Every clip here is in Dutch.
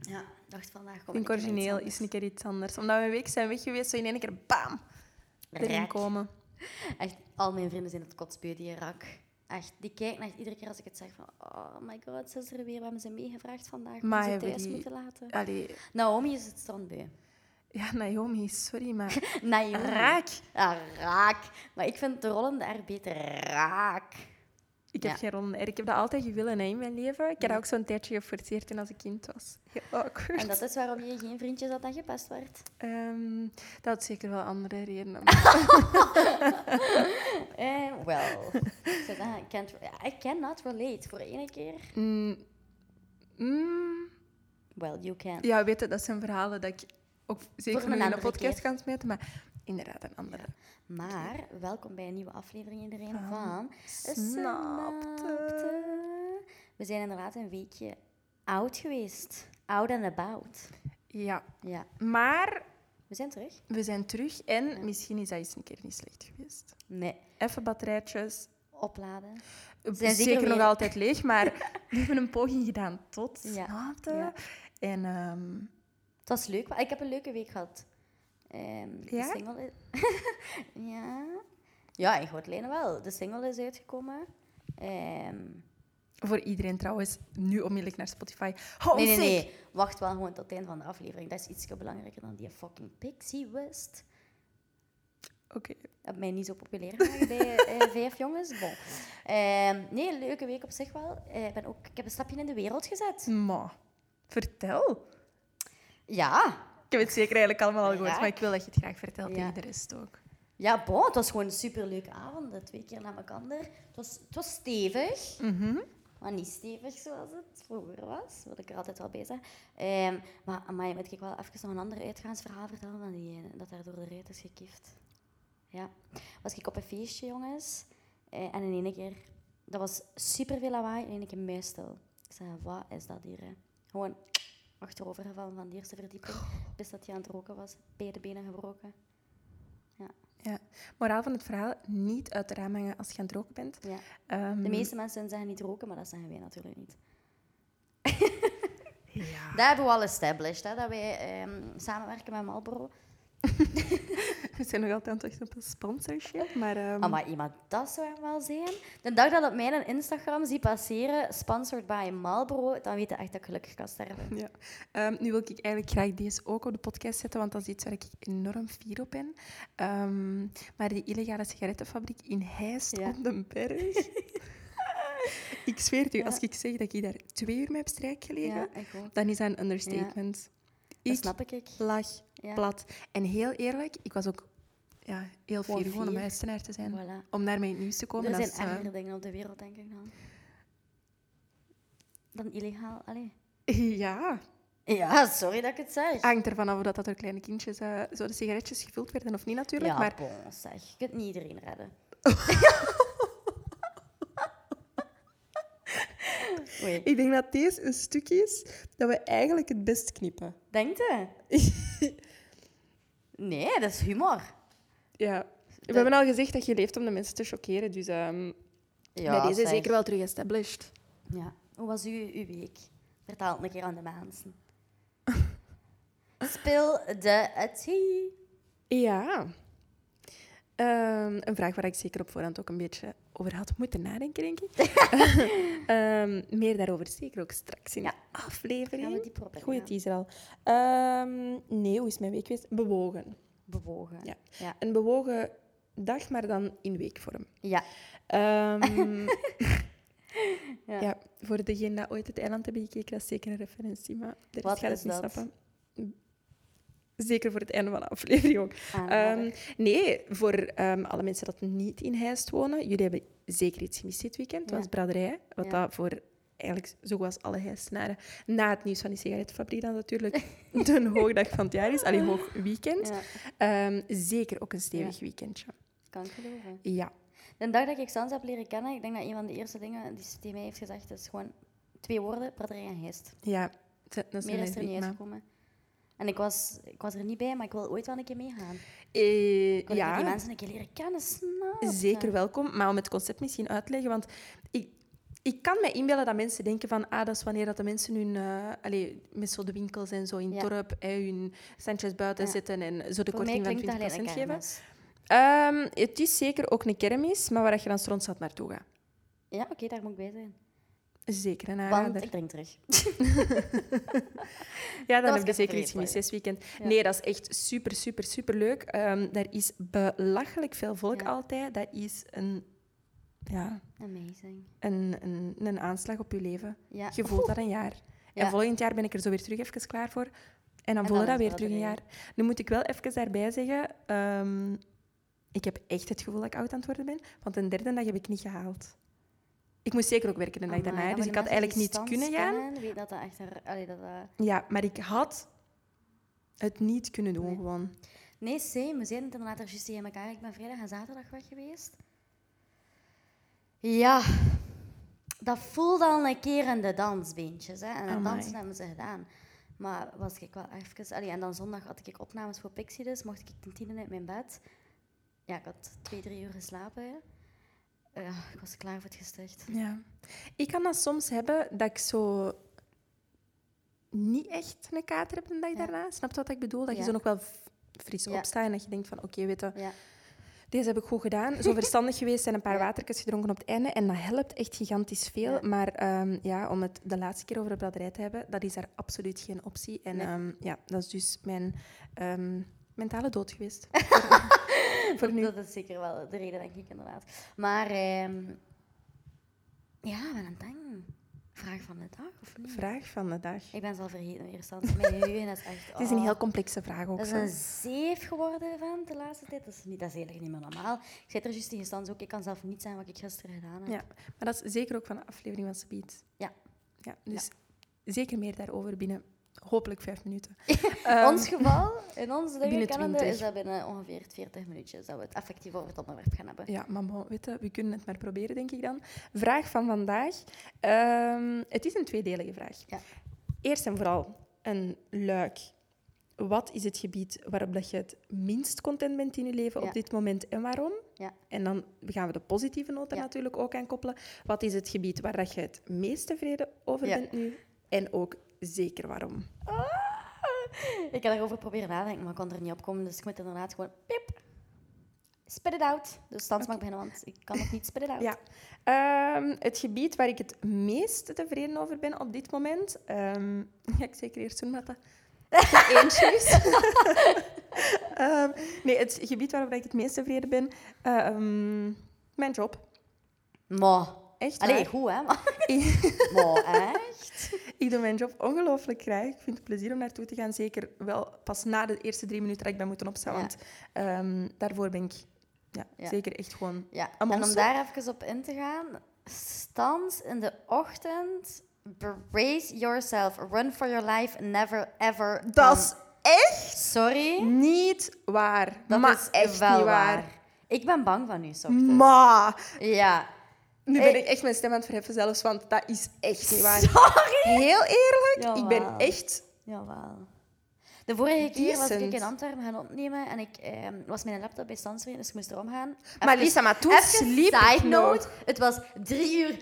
Ja, ik dacht vandaag kom Ik origineel is een keer iets anders. Omdat we een week zijn weg geweest, zo in één keer bam, erin komen. Echt, al mijn vrienden zijn het kotsbeu, die rak. Echt, die kijken echt iedere keer als ik het zeg van... Oh my god, ze is er weer. We hebben ze meegevraagd vandaag. Maar ze thuis die- moeten laten. Allee, Naomi is het strandbeu. ja, Naomi, sorry, maar Naomi. raak. Ja, raak. Maar ik vind de rollende R beter raak. Ik heb Ja. geen ronde R. Ik heb dat altijd gewillen hè, in mijn leven. Ik heb dat ook zo'n tijdje geforceerd toen als ik kind was. Heel awkward. En dat is waarom je geen vriendjes had dat gepest werd. Ehm, dat had zeker wel andere redenen. Eh, well. I, can't, I cannot relate. Voor ene keer. Mm, mm, Well, you can. ja, weet je, dat zijn verhalen dat ik ook zeker nog in een podcast keer. kan smeten, maar inderdaad een andere. Maar welkom bij een nieuwe aflevering iedereen Van van Snapte. We zijn inderdaad een weekje oud geweest. Out and about. Ja, Ja, maar we zijn terug. we zijn terug en misschien is dat eens een keer niet slecht geweest. Nee, Even batterijtjes. opladen. Zijn zeker, nog altijd leeg, maar we hebben een poging gedaan tot. Ja. Snapte? En ehm, Het was leuk. Ik heb een leuke week gehad. Ehm, de single is... ja. Ja, in grote lijnen wel. De single is uitgekomen. Ehm, voor iedereen trouwens, nu onmiddellijk naar Spotify. Oh, nee, nee, nee. Wacht wel gewoon tot het einde van de aflevering. Dat is iets belangrijker dan die fucking Pixie West. Oké. heb mij niet zo populair gemaakt bij eh, vijf jongens. Bon. Ehm, nee, leuke week op zich wel. Eh, ik ben ook, ik heb een stapje in de wereld gezet. Maar, vertel. Ja. Ik heb het zeker eigenlijk allemaal al gehoord, maar ik wil dat je het graag vertelt Ja. tegen de rest ook. Ja, bon, het was gewoon een superleuke avond. Twee keer na elkaar. Het was, het was stevig. Mhm. Maar niet stevig zoals het vroeger was. Wat ik er altijd wel bij zeg. Ehm, maar amai, moet ik wel even nog een ander uitgaansverhaal vertellen dan die, ene, dat daar door de ruit is gekift. Ja. Was ik op een feestje, jongens. eh, en in één keer... Dat was super veel lawaai. En in één keer muisstil. Ik zei, wat is dat hier? hè? Gewoon achterover gevallen van de eerste verdieping. Bis dat hij aan het roken was. Beide benen gebroken. Ja. Moraal van het verhaal, niet uit de raam hangen als je aan het roken bent. Ja. Ehm, De meeste mensen zeggen niet roken, maar dat zeggen wij natuurlijk niet. Ja. Dat hebben we al established, hè, dat wij ehm, samenwerken met Marlboro. We zijn nog altijd aan het wachten op een sponsorship, maar... Ah, maar iemand, dat zou hem wel zijn. De dag dat op mijn Instagram zie passeren, sponsored by Marlboro, dan weet je echt dat ik gelukkig kan sterven. Ja. Ehm, nu wil ik eigenlijk graag deze ook op de podcast zetten, want dat is iets waar ik enorm fier op ben. Ehm, maar die illegale sigarettenfabriek in Heist Ja. op de berg. ik zweer het u, Ja. als ik zeg dat ik daar twee uur mee heb strijk gelegen, Ja, dan is dat een understatement. Dat snap ik. ik. lag Ja. plat. En heel eerlijk, ik was ook ja, heel Gewoon fier gewoon om fier. huistenaar te zijn. Voilà. Om daarmee in het nieuws te komen. Er zijn is, eh, dingen op de wereld, denk ik dan. Dan illegaal. Allee. ja, Ja, sorry dat ik het zeg. hangt ervan af of dat, dat door kleine kindjes eh, zo de sigaretjes gevuld werden of niet natuurlijk. ja, maar bon, zeg. Je kunt niet iedereen redden. Oei. Ik denk dat deze een stuk is dat we eigenlijk het best knippen. Denkt je? Nee, dat is humor. Ja. We hebben al gezegd dat je leeft om de mensen te chockeren, dus ehm Ja, bij deze zeg. zeker wel terug established. Ja. Hoe was uw, uw week? Vertel het een keer aan de mensen. Speel de tea. Ja. Ehm, een vraag waar ik zeker op voorhand ook een beetje over had moeten nadenken, denk ik. Ehm, meer daarover zeker ook straks in Ja. de aflevering. Goeie teaser al. Ehm, nee, hoe is mijn week geweest? Bewogen. Bewogen. Ja. Ja. Een bewogen dag, maar dan in weekvorm. Ja. Ehm, Ja. ja. voor degene die ooit het eiland hebben gekeken, dat is zeker een referentie, maar de Wat gaat is het niet snappen. Zeker voor het einde van de aflevering ook. Aanrader. Ehm, nee, voor ehm, alle mensen dat niet in Heist wonen, jullie hebben zeker iets gemist dit weekend. Het Ja. was braderij, wat Ja. dat voor eigenlijk zo was alle Heistenaren na het nieuws van die sigarettenfabriek dan natuurlijk de hoogdag van het jaar is. Allee, hoog weekend. ja, Ehm, zeker ook een stevig weekendje. kan ik geloven. Ja. De dag dat ik Sans heb leren kennen, ik denk dat een van de eerste dingen die ze tegen mij heeft gezegd, is gewoon twee woorden, braderij en geest. Ja, dat is Meer is er niet uitgekomen. En ik was, ik was er niet bij, maar ik wil ooit wel een keer meegaan. Eh, Ik wil ja. die mensen een keer leren kennen, snap? Zeker welkom, maar om het concept misschien uit te leggen, want ik, Ik kan me inbeelden dat mensen denken van, ah, dat is wanneer dat de mensen hun, allee, met zo de winkels en zo in Ja. het dorp, eh, hun centjes buiten Ja. zetten en zo de Voor korting van klinkt dat 20% gelijk een geven. Ehm, het is zeker ook een kermis, maar waar je dan strontzat naartoe gaat. Ja, oké, daar moet ik bij zijn. Zeker een Want aanrader. ik drink terug. Ja, dan heb ik je zeker iets gemist dit weekend. Ja. Nee, dat is echt super, super, super leuk. Ehm er is belachelijk veel volk Ja. altijd. Dat is een, ja, Amazing. een, een, een aanslag op je leven. Ja. Je voelt dat een jaar. Ja. En volgend jaar ben ik er zo weer terug even klaar voor. En dan voel je dat weer terug een jaar. Nu moet ik wel even daarbij zeggen... ehm, ik heb echt het gevoel dat ik oud aan het worden ben. Want een derde dag heb ik niet gehaald. Ik moest zeker ook werken de dag daarna. Dus ik had eigenlijk niet kunnen gaan. Weet dat dat Allee, dat, dat- Ja, maar ik had het niet kunnen doen Nee. gewoon. Nee, same. We zijn het inderdaad er juist tegen elkaar. Ik ben vrijdag en zaterdag weg geweest. Ja, dat voelde al een keer in de dansbeentjes. Hè. En Amai. dansen hebben ze gedaan. Maar was ik wel even... Allee, en dan zondag had ik opnames voor Pixie dus. Mocht ik ten tiende uit mijn bed. Ja, ik had twee, drie uur geslapen. Hè. Ja, ik was klaar voor het gesticht. Ja. Ik kan dat soms hebben dat ik zo niet echt een kater heb de dag Ja. daarna. Snap je wat ik bedoel? Dat je zo nog wel fris Ja. opstaat en dat je denkt van oké, weet je, Ja. deze heb ik goed gedaan. Zo verstandig geweest en een paar Ja. watertjes gedronken op het einde. En dat helpt echt gigantisch veel. Maar ehm, ja, om het de laatste keer over de braderij te hebben, dat is daar absoluut geen optie. En Nee. ehm, ja, dat is dus mijn ehm, mentale dood geweest. voor, nu. Dat is zeker wel de reden, denk ik, inderdaad. Maar ehm, ja, wat een. Vraag van de dag, of niet? Vraag van de dag. Ik ben ze al vergeten in eerste instantie. Mijn geheugen is echt... Het is een oh. heel complexe vraag ook. Dat is zo. een zeef geworden van de laatste tijd. Dat is, niet, dat is eigenlijk niet meer normaal. Ik zei er juist tegen Stans ook, ik kan zelf niet zijn wat ik gisteren gedaan heb. Ja, maar dat is zeker ook van de aflevering van Speed. Ja. ja dus zeker meer daarover binnen hopelijk vijf minuten. Ehm, ons geval, in onze dingen binnen kennende, 20. is dat binnen ongeveer 40 minuutjes dat we het effectief over het onderwerp gaan hebben. Ja, maar bon, weet je, we kunnen het maar proberen, denk ik dan. Vraag van vandaag. Ehm, het is een tweedelige vraag. Ja. Eerst en vooral een luik. Wat is het gebied waarop dat je het minst content bent in je leven Ja. op dit moment en waarom? Ja. En dan gaan we de positieve noten natuurlijk ook aan koppelen. Wat is het gebied waar dat je het meest tevreden over bent nu? En ook zeker waarom? Ik heb erover proberen nadenken, maar ik kon er niet op komen. Dus ik moet inderdaad gewoon... Pip. Spit it out. Dus Stans mag beginnen, want ik kan nog niet spit it out. Ja. Ehm, het gebied waar ik het meest tevreden over ben op dit moment. ehm ga ik zeker eerst doen, dat eentje is. Ehm, nee, het gebied waarop ik het meest tevreden ben. mijn job. Maar... Echt. Allee, waar. goed, hè? Maar, echt? ik doe mijn job ongelooflijk graag. Ik vind het plezier om naartoe te gaan. Zeker wel pas na de eerste drie minuten dat ik ben moeten opstaan. Ja. Want ehm, daarvoor ben ik ja, Ja. zeker echt gewoon Ja, en om daar even op in te gaan. Stans in de ochtend. Brace yourself. Run for your life. Never ever. Dat is echt Sorry. niet waar. Dat maar is echt wel niet waar. waar. Ik ben bang van u, ochtends. Maar Ja. Nu ben ik echt mijn stem aan het verheffen zelfs, want dat is echt niet waar. Sorry. Heel eerlijk, ik ben echt... Jawel. De vorige keer was ik in Antwerpen gaan opnemen en ik ehm, was mijn laptop bij Stans weer, dus ik moest erom gaan. Maar Even- Lisa, maar toen sliep ik side note, het was drie uur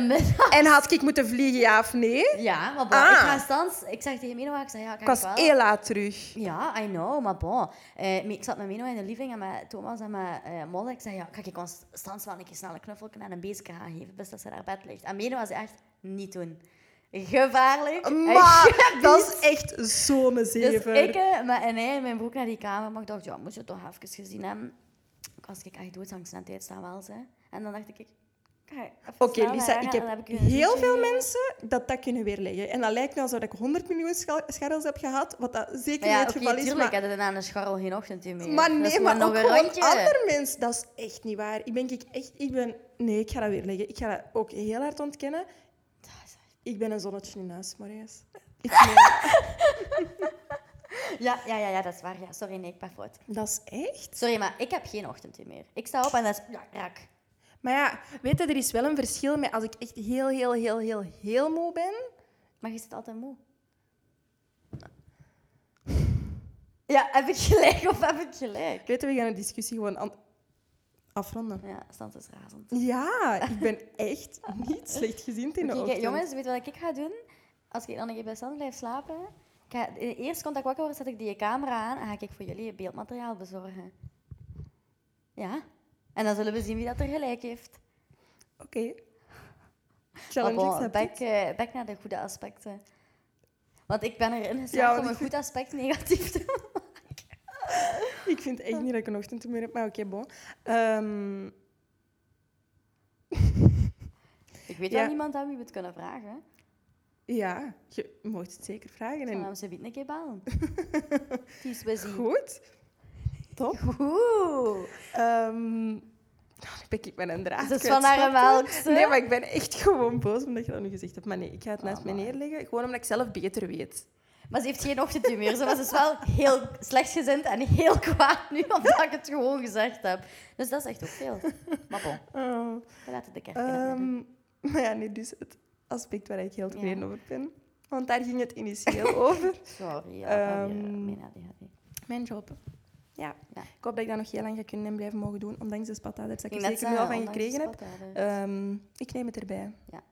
middag. En had ik moeten vliegen, ja of nee? Ja, maar bon, Ah. ik ga Stans, ik zeg tegen Mino, ik zeg ja, kan Ik was ik heel laat terug. Ja, I know, maar bon. Eh, ik zat met Mino in de living en met Thomas en met eh Molle. Ik zei, ja, kan ik ons Stans wel een keer snel een knuffelje en een beestje gaan geven, bis dat ze naar bed ligt. En Mino was echt niet doen. Gevaarlijk. Maar dat is echt zo'n Dus zever. ik eh, met, en hij mijn broek naar die kamer, maar ik dacht, ja, moet je het toch even gezien hebben. Ik was ik echt doodsangst aan het uitstaan wel, ze. En dan dacht ik, Oké, Lisa, ik heb ik een heel veel gegeven. mensen dat dat kunnen weerleggen. En dat lijkt nu alsof ik 100 miljoen scha- scharrels heb gehad, wat dat zeker Maar ja, niet het geval is. tuurlijk, Maar, had het aan de scharrel geen ochtend meer. maar nee, gewoon maar ook een gewoon andere mensen. Dat is echt niet waar. Ik ben ik echt... Ik ben... Nee, ik ga dat weerleggen. Ik ga dat ook heel hard ontkennen. Ik ben een zonnetje in huis, Marius. Ja, ja, ja, ja, dat is waar. Ja, sorry, nee, ik ben fout. Dat is echt? Sorry, maar ik heb geen ochtenduur meer. Ik sta op en dat is ja, raak. Maar ja, weet je, er is wel een verschil met als ik echt heel, heel, heel, heel, heel moe ben. Maar je zit altijd moe. Ja, heb ik gelijk of heb ik gelijk? Weet je, we gaan de discussie gewoon an- Afronden. Ja, stand is razend. Ja, ik ben echt niet slechtgezind in de ochtend. jongens, weet je wat ik ga doen? Als ik dan nog even bij Stan blijf slapen, ga, eerst komt ik wakker word, zet ik die camera aan en ga ik voor jullie beeldmateriaal bezorgen. Ja? En dan zullen we zien wie dat er gelijk heeft. Oké. Challenge Maar bon, accepted. back, eh, back naar de goede aspecten. Want ik ben erin geslaagd Ja, om een goed aspect negatief te maken. Ik vind echt niet dat ik een ochtendtumeur heb, maar oké, bon. Ehm, Ik weet Ja. wel niemand aan wie we het kunnen vragen. ja, je mocht het zeker vragen. Dan En... we ze een keer zien. Goed. Top. Goed. Oh, nu ben ik met een draad Dat is van haar melkste. Nee, maar ik ben echt gewoon boos omdat je dat nu gezegd hebt. Maar nee, ik ga het Oh, naast mij man. neerleggen. Gewoon omdat ik zelf beter weet. Maar ze heeft geen ochtendtumeur. Ze was dus wel heel slechtgezind en heel kwaad nu, omdat ik het gewoon gezegd heb. Dus dat is echt ook veel. Maar bon, Oh. we laten de kerk. Ehm, maar ja, nee, dus het aspect waar ik heel tevreden Ja. over ben. Want daar ging het initieel over. Sorry, ja, Ehm, mijn ADHD. Mijn job. Ja. Ja. Ik hoop dat ik dat nog heel lang ga kunnen en blijven mogen doen, ondanks de spataders dat ik Ik er zeker nu al van gekregen heb. Ehm, ik neem het erbij. ja.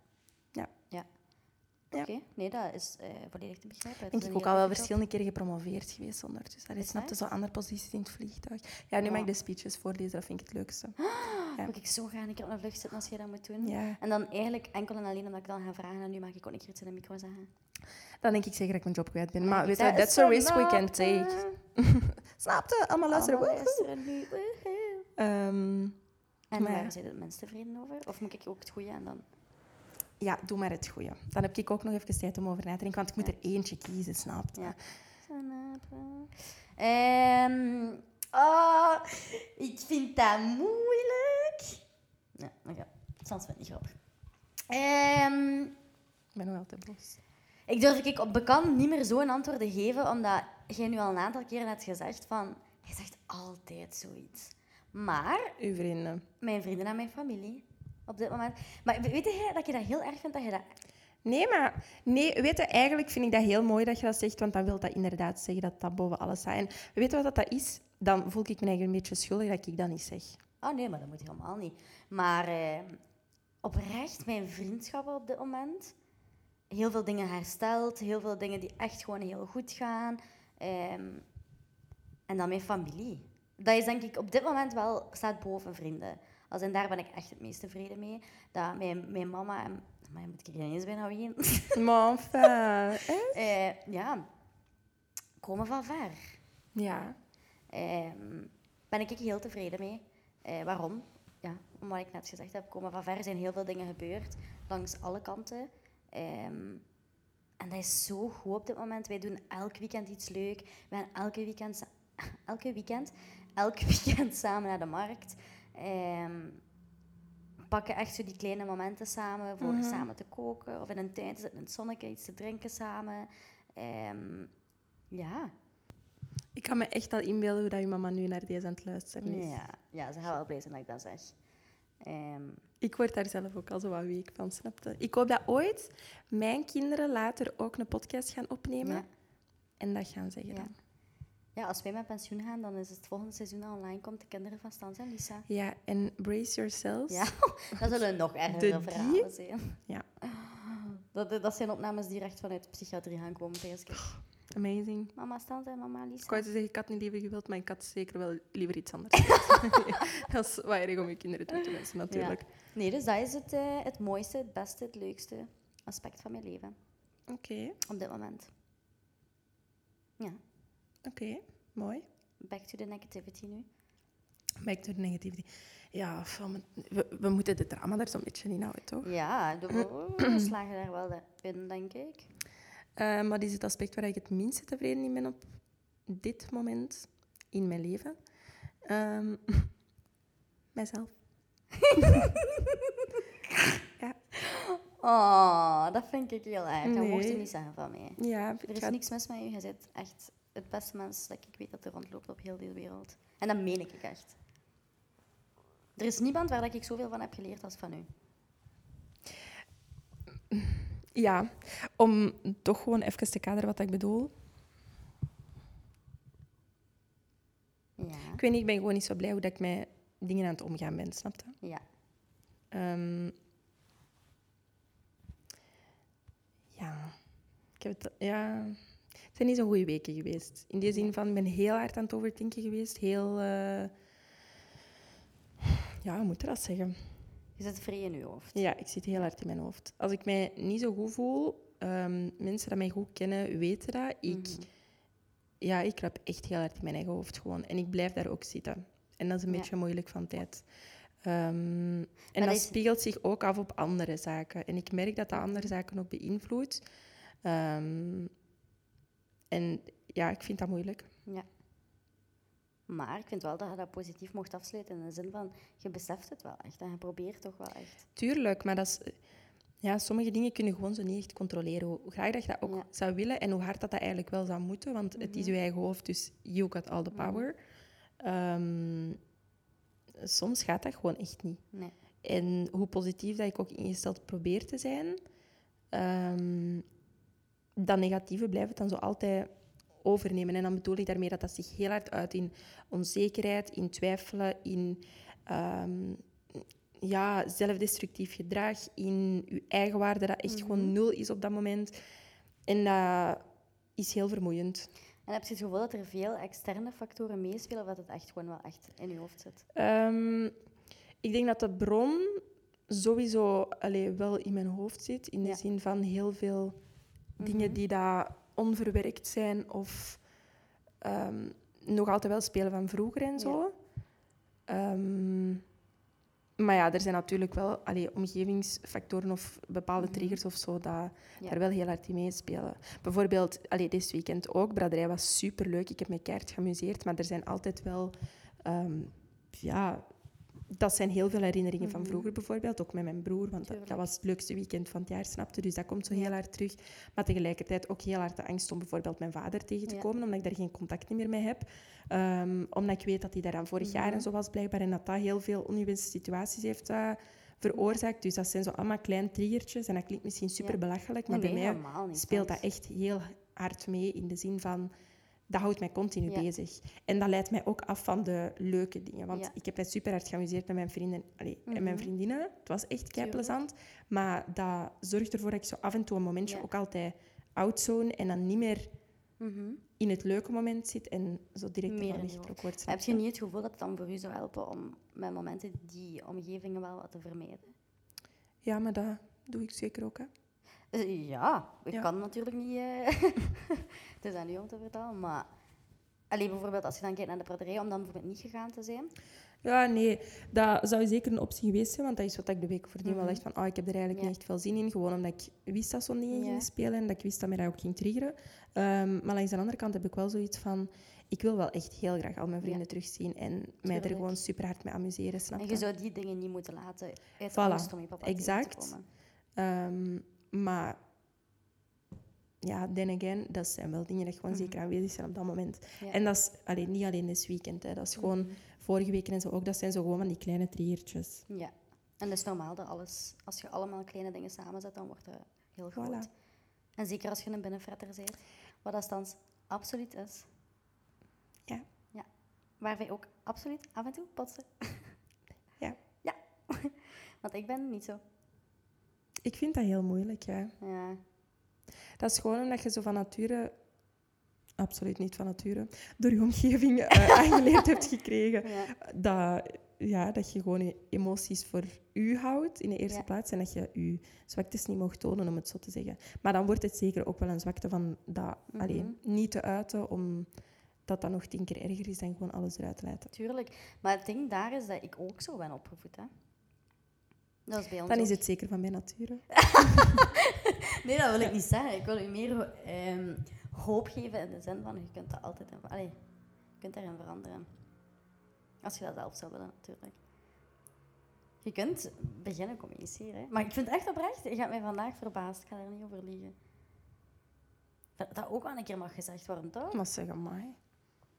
Oké, nee, dat is eh, volledig te begrijpen. Is ik ook al wel verschillende keren gepromoveerd geweest ondertussen. Daar Is snapte zo andere posities in het vliegtuig. Ja, nu mag ik de speeches voorlezen, dat vind ik het leukste. Ja. Moet ik zo graag een keer op een vlucht zitten als je dat moet doen. Ja. En dan eigenlijk enkel en alleen omdat ik dan ga vragen en nu mag ik ook een keer iets in de micro zeggen. Dan denk ik zeker dat ik mijn job kwijt ben. Maar weet je, that's a risk we can take. Snapte? Allemaal luisteren. Allemaal luisteren nu. Ehm, En Maar waar zijn de mensen tevreden over? Of moet ik ook het goede en dan? Ja, doe maar het goede. Dan heb ik ook nog even tijd om over na te denken, want ik moet er eentje kiezen, snap je? Ja. Ehm, oh, ik vind dat moeilijk. Ja, oké. Soms vind ik het niet grappig. Ehm, Ik ben wel te boos. ik durf ik op bekend niet meer zo'n antwoorden geven, omdat jij nu al een aantal keren hebt gezegd van... Je zegt altijd zoiets. Maar Uw vrienden. mijn vrienden en mijn familie, op dit moment... Maar weet je dat je dat heel erg vindt dat je dat... Nee, maar nee, weet je, eigenlijk vind ik dat heel mooi dat je dat zegt, want dan wil dat inderdaad zeggen dat dat boven alles staat. En weet je wat dat is? Dan voel ik me eigenlijk een beetje schuldig dat ik dat niet zeg. Oh nee, maar dat moet helemaal niet. Maar eh, oprecht, mijn vriendschappen op dit moment. Heel veel dingen hersteld, heel veel dingen die echt gewoon heel goed gaan. Ehm, en dan mijn familie. Dat is denk ik op dit moment wel, staat boven vrienden. Als en daar ben ik echt het meest tevreden mee. Dat mijn, mijn mama en... Maar moet ik er ineens bijna ween. Maar enfin, hè? Eh, ja, komen van ver. Ja. Ehm, ben ik heel tevreden mee. Eh, waarom? Ja, omdat ik net gezegd heb, komen van ver zijn heel veel dingen gebeurd, langs alle kanten. Ehm, en dat is zo goed op dit moment. Wij doen elk weekend iets leuk. We gaan elke weekend, elke weekend, elk weekend samen naar de markt. Ehm, pakken echt zo die kleine momenten samen voor Mhm. samen te koken. Of in een tuin te zitten, in het zonnetje, iets te drinken samen. Ehm, ja, Ik kan me echt al inbeelden hoe dat je mama nu naar deze aan het luisteren is. Ja, ja, ze gaan wel blij zijn dat ik dat zeg. Ehm, Ik word daar zelf ook al zo wat week van, snapte? Ik hoop dat ooit mijn kinderen later ook een podcast gaan opnemen ja. en dat gaan zeggen Ja. dan. Ja, als wij met pensioen gaan, dan is het volgende seizoen online komt de kinderen van Stan en Lisa. Ja, en brace yourselves. Ja, dat zullen nog ergere verhalen die- zijn. Ja. Dat, dat zijn opnames die recht vanuit de psychiatrie gaan komen, pijs ik. Amazing. Mama Stan en mama Lisa. Ik wou zeggen, ik had niet liever gewild, maar ik had zeker wel liever iets anders. dat is wat erg om je kinderen toe te wensen, natuurlijk. Nee, dus dat is het, eh, het mooiste, het beste, het leukste aspect van mijn leven Oké, op dit moment. Ja, oké. Mooi. back to the negativity nu. Back to the negativity. Ja, van- we, we moeten de drama daar zo'n beetje in houden, toch? Ja, de, we slagen daar wel in, denk ik. Ehm, wat is het aspect waar ik het minste tevreden in ben op dit moment in mijn leven? Ehm, mijzelf. ja. Oh, dat vind ik heel erg. Dat mocht je Nee. niet zeggen van mij. ja, Er is niks mis met je. Je bent echt het beste mens dat ik weet dat er rondloopt op heel de wereld. En dat meen ik echt. Er is niemand waar dat ik zoveel van heb geleerd als van u. Ja, om toch gewoon even te kaderen wat ik bedoel. Ja. Ik weet niet, ik ben gewoon niet zo blij hoe dat ik mij dingen aan het omgaan ben, snap je? Ja. Ehm, ja, ik heb het, ja, het zijn niet zo'n goede weken geweest. In die zin van, ik ben heel hard aan het overdenken geweest. Heel, eh, ja, hoe moet je dat zeggen? Je zit vrij in je hoofd. Ja, ik zit heel hard in mijn hoofd. Als ik mij niet zo goed voel, ehm, mensen die mij goed kennen, weten dat. Ik, Mhm. ja, ik rap echt heel hard in mijn eigen hoofd gewoon. En ik blijf daar ook zitten. En dat is een Ja. beetje moeilijk van tijd. Ehm, en dat dat is- spiegelt zich ook af op andere zaken. En ik merk dat dat andere zaken ook beïnvloedt. Ehm, en ja, ik vind dat moeilijk. Ja. Maar ik vind wel dat je dat positief mocht afsluiten in de zin van, je beseft het wel echt en je probeert toch wel echt. Tuurlijk, maar dat is, ja, sommige dingen kunnen gewoon zo niet echt controleren. Hoe graag dat je dat ook Ja. zou willen en hoe hard dat, dat eigenlijk wel zou moeten, want het is je eigen hoofd, dus you got all the power. Ehm, soms gaat dat gewoon echt niet. Nee. En hoe positief dat ik ook ingesteld probeer te zijn, ehm, dat negatieve blijft het dan zo altijd overnemen. En dan bedoel ik daarmee dat dat zich heel hard uit in onzekerheid, in twijfelen, in ehm, ja, zelfdestructief gedrag, in je eigenwaarde, dat echt gewoon nul is op dat moment. En dat is heel vermoeiend. En heb je het gevoel dat er veel externe factoren meespelen of dat het echt gewoon wel echt in je hoofd zit? Ehm, ik denk dat de bron sowieso allee, wel in mijn hoofd zit. In de Ja. zin van heel veel dingen die daar onverwerkt zijn of ehm, nog altijd wel spelen van vroeger en zo. Ehm, maar ja, er zijn natuurlijk wel allee, omgevingsfactoren of bepaalde triggers of zo dat Ja. daar wel heel hard in meespelen. Bijvoorbeeld, allee, dit weekend ook, braderij was superleuk. Ik heb me keihard geamuseerd, maar er zijn altijd wel... ehm, ja, dat zijn heel veel herinneringen van vroeger bijvoorbeeld, ook met mijn broer, want dat, dat was het leukste weekend van het jaar, snapte. Dus dat komt zo heel hard terug. Maar tegelijkertijd ook heel hard de angst om bijvoorbeeld mijn vader tegen te Ja. komen, omdat ik daar geen contact meer mee heb. Ehm, omdat ik weet dat hij daar aan vorig jaar Mhm. en zo was blijkbaar en dat dat heel veel ongewenste situaties heeft eh, veroorzaakt. Dus dat zijn zo allemaal kleine triggertjes en dat klinkt misschien super belachelijk, maar Nee, bij mij speelt dat echt heel hard mee in de zin van dat houdt mij continu Ja. bezig. En dat leidt mij ook af van de leuke dingen. Want Ja. ik heb mij super hard geamuseerd met mijn vrienden allee, en mijn Mhm. vriendinnen. Het was echt kei plezant. Maar dat zorgt ervoor dat ik zo af en toe een momentje Ja. ook altijd outzone en dan niet meer Mhm. in het leuke moment zit en zo direct Meer weggetrokken wordt. Heb je niet het gevoel dat het dan voor u zou helpen om met momenten die omgevingen wel wat te vermijden? Ja, maar dat doe ik zeker ook. Hè. Eh, Ja, ik Ja. kan natuurlijk niet. het is aan u om te vertellen, maar. Alleen bijvoorbeeld als je dan kijkt naar de praterij, om dan bijvoorbeeld niet gegaan te zijn. Ja, nee, dat zou zeker een optie geweest zijn, want dat is wat ik de week voordien wel Mhm. dacht van, oh, ik heb er eigenlijk Ja. niet echt veel zin in, gewoon omdat ik wist dat zo'n dingen Ja. gingen spelen en dat ik wist dat mij dat ook ging triggeren. Ehm, maar langs de andere kant heb ik wel zoiets van, ik wil wel echt heel graag al mijn vrienden Ja. terugzien en mij er gewoon super hard mee amuseren, snap En je? zou die dingen niet moeten laten uit Voilà, om je papa tegen te exact. komen. Ehm, maar ja, then again, dat zijn wel dingen die gewoon Mhm. zeker aanwezig zijn op dat moment. Ja. En dat is alleen, niet alleen dit weekend, hè. dat is gewoon Mhm. vorige weken en zo ook, dat zijn zo gewoon van die kleine triggertjes. Ja. En dat is normaal dat alles, als je allemaal kleine dingen samenzet, dan wordt het heel groot. Voilà. En zeker als je een binnenfretter bent, wat dat thans absoluut is. Ja. Ja. Waar wij ook absoluut af en toe botsen. Ja. Ja. Want ik ben niet zo. Ik vind dat heel moeilijk, ja. Ja. Dat is gewoon omdat je zo van nature, absoluut niet van nature, door je omgeving eh, aangeleerd hebt gekregen. ja. Dat, ja, dat je gewoon je emoties voor u houdt in de eerste Ja. plaats en dat je je zwaktes niet mag tonen, om het zo te zeggen. Maar dan wordt het zeker ook wel een zwakte van dat Mhm. alleen niet te uiten, omdat dat nog tien keer erger is dan gewoon alles eruit te laten. Tuurlijk. Maar het ding daar is dat ik ook zo ben opgevoed. Hè. Dat is bij ons Dan is het zeker van mijn nature. Nee, dat wil ik niet zeggen. Ik wil u meer ehm, hoop geven in de zin van je kunt dat altijd in, allee, je kunt daarin veranderen. Als je dat zelf zou willen, natuurlijk. Je kunt beginnen communiceren. hè. Maar ik vind het echt oprecht, je gaat mij vandaag verbaasd. Ik ga er niet over liegen. Dat, dat ook wel een keer mag gezegd worden, toch? Maar zeg, amai.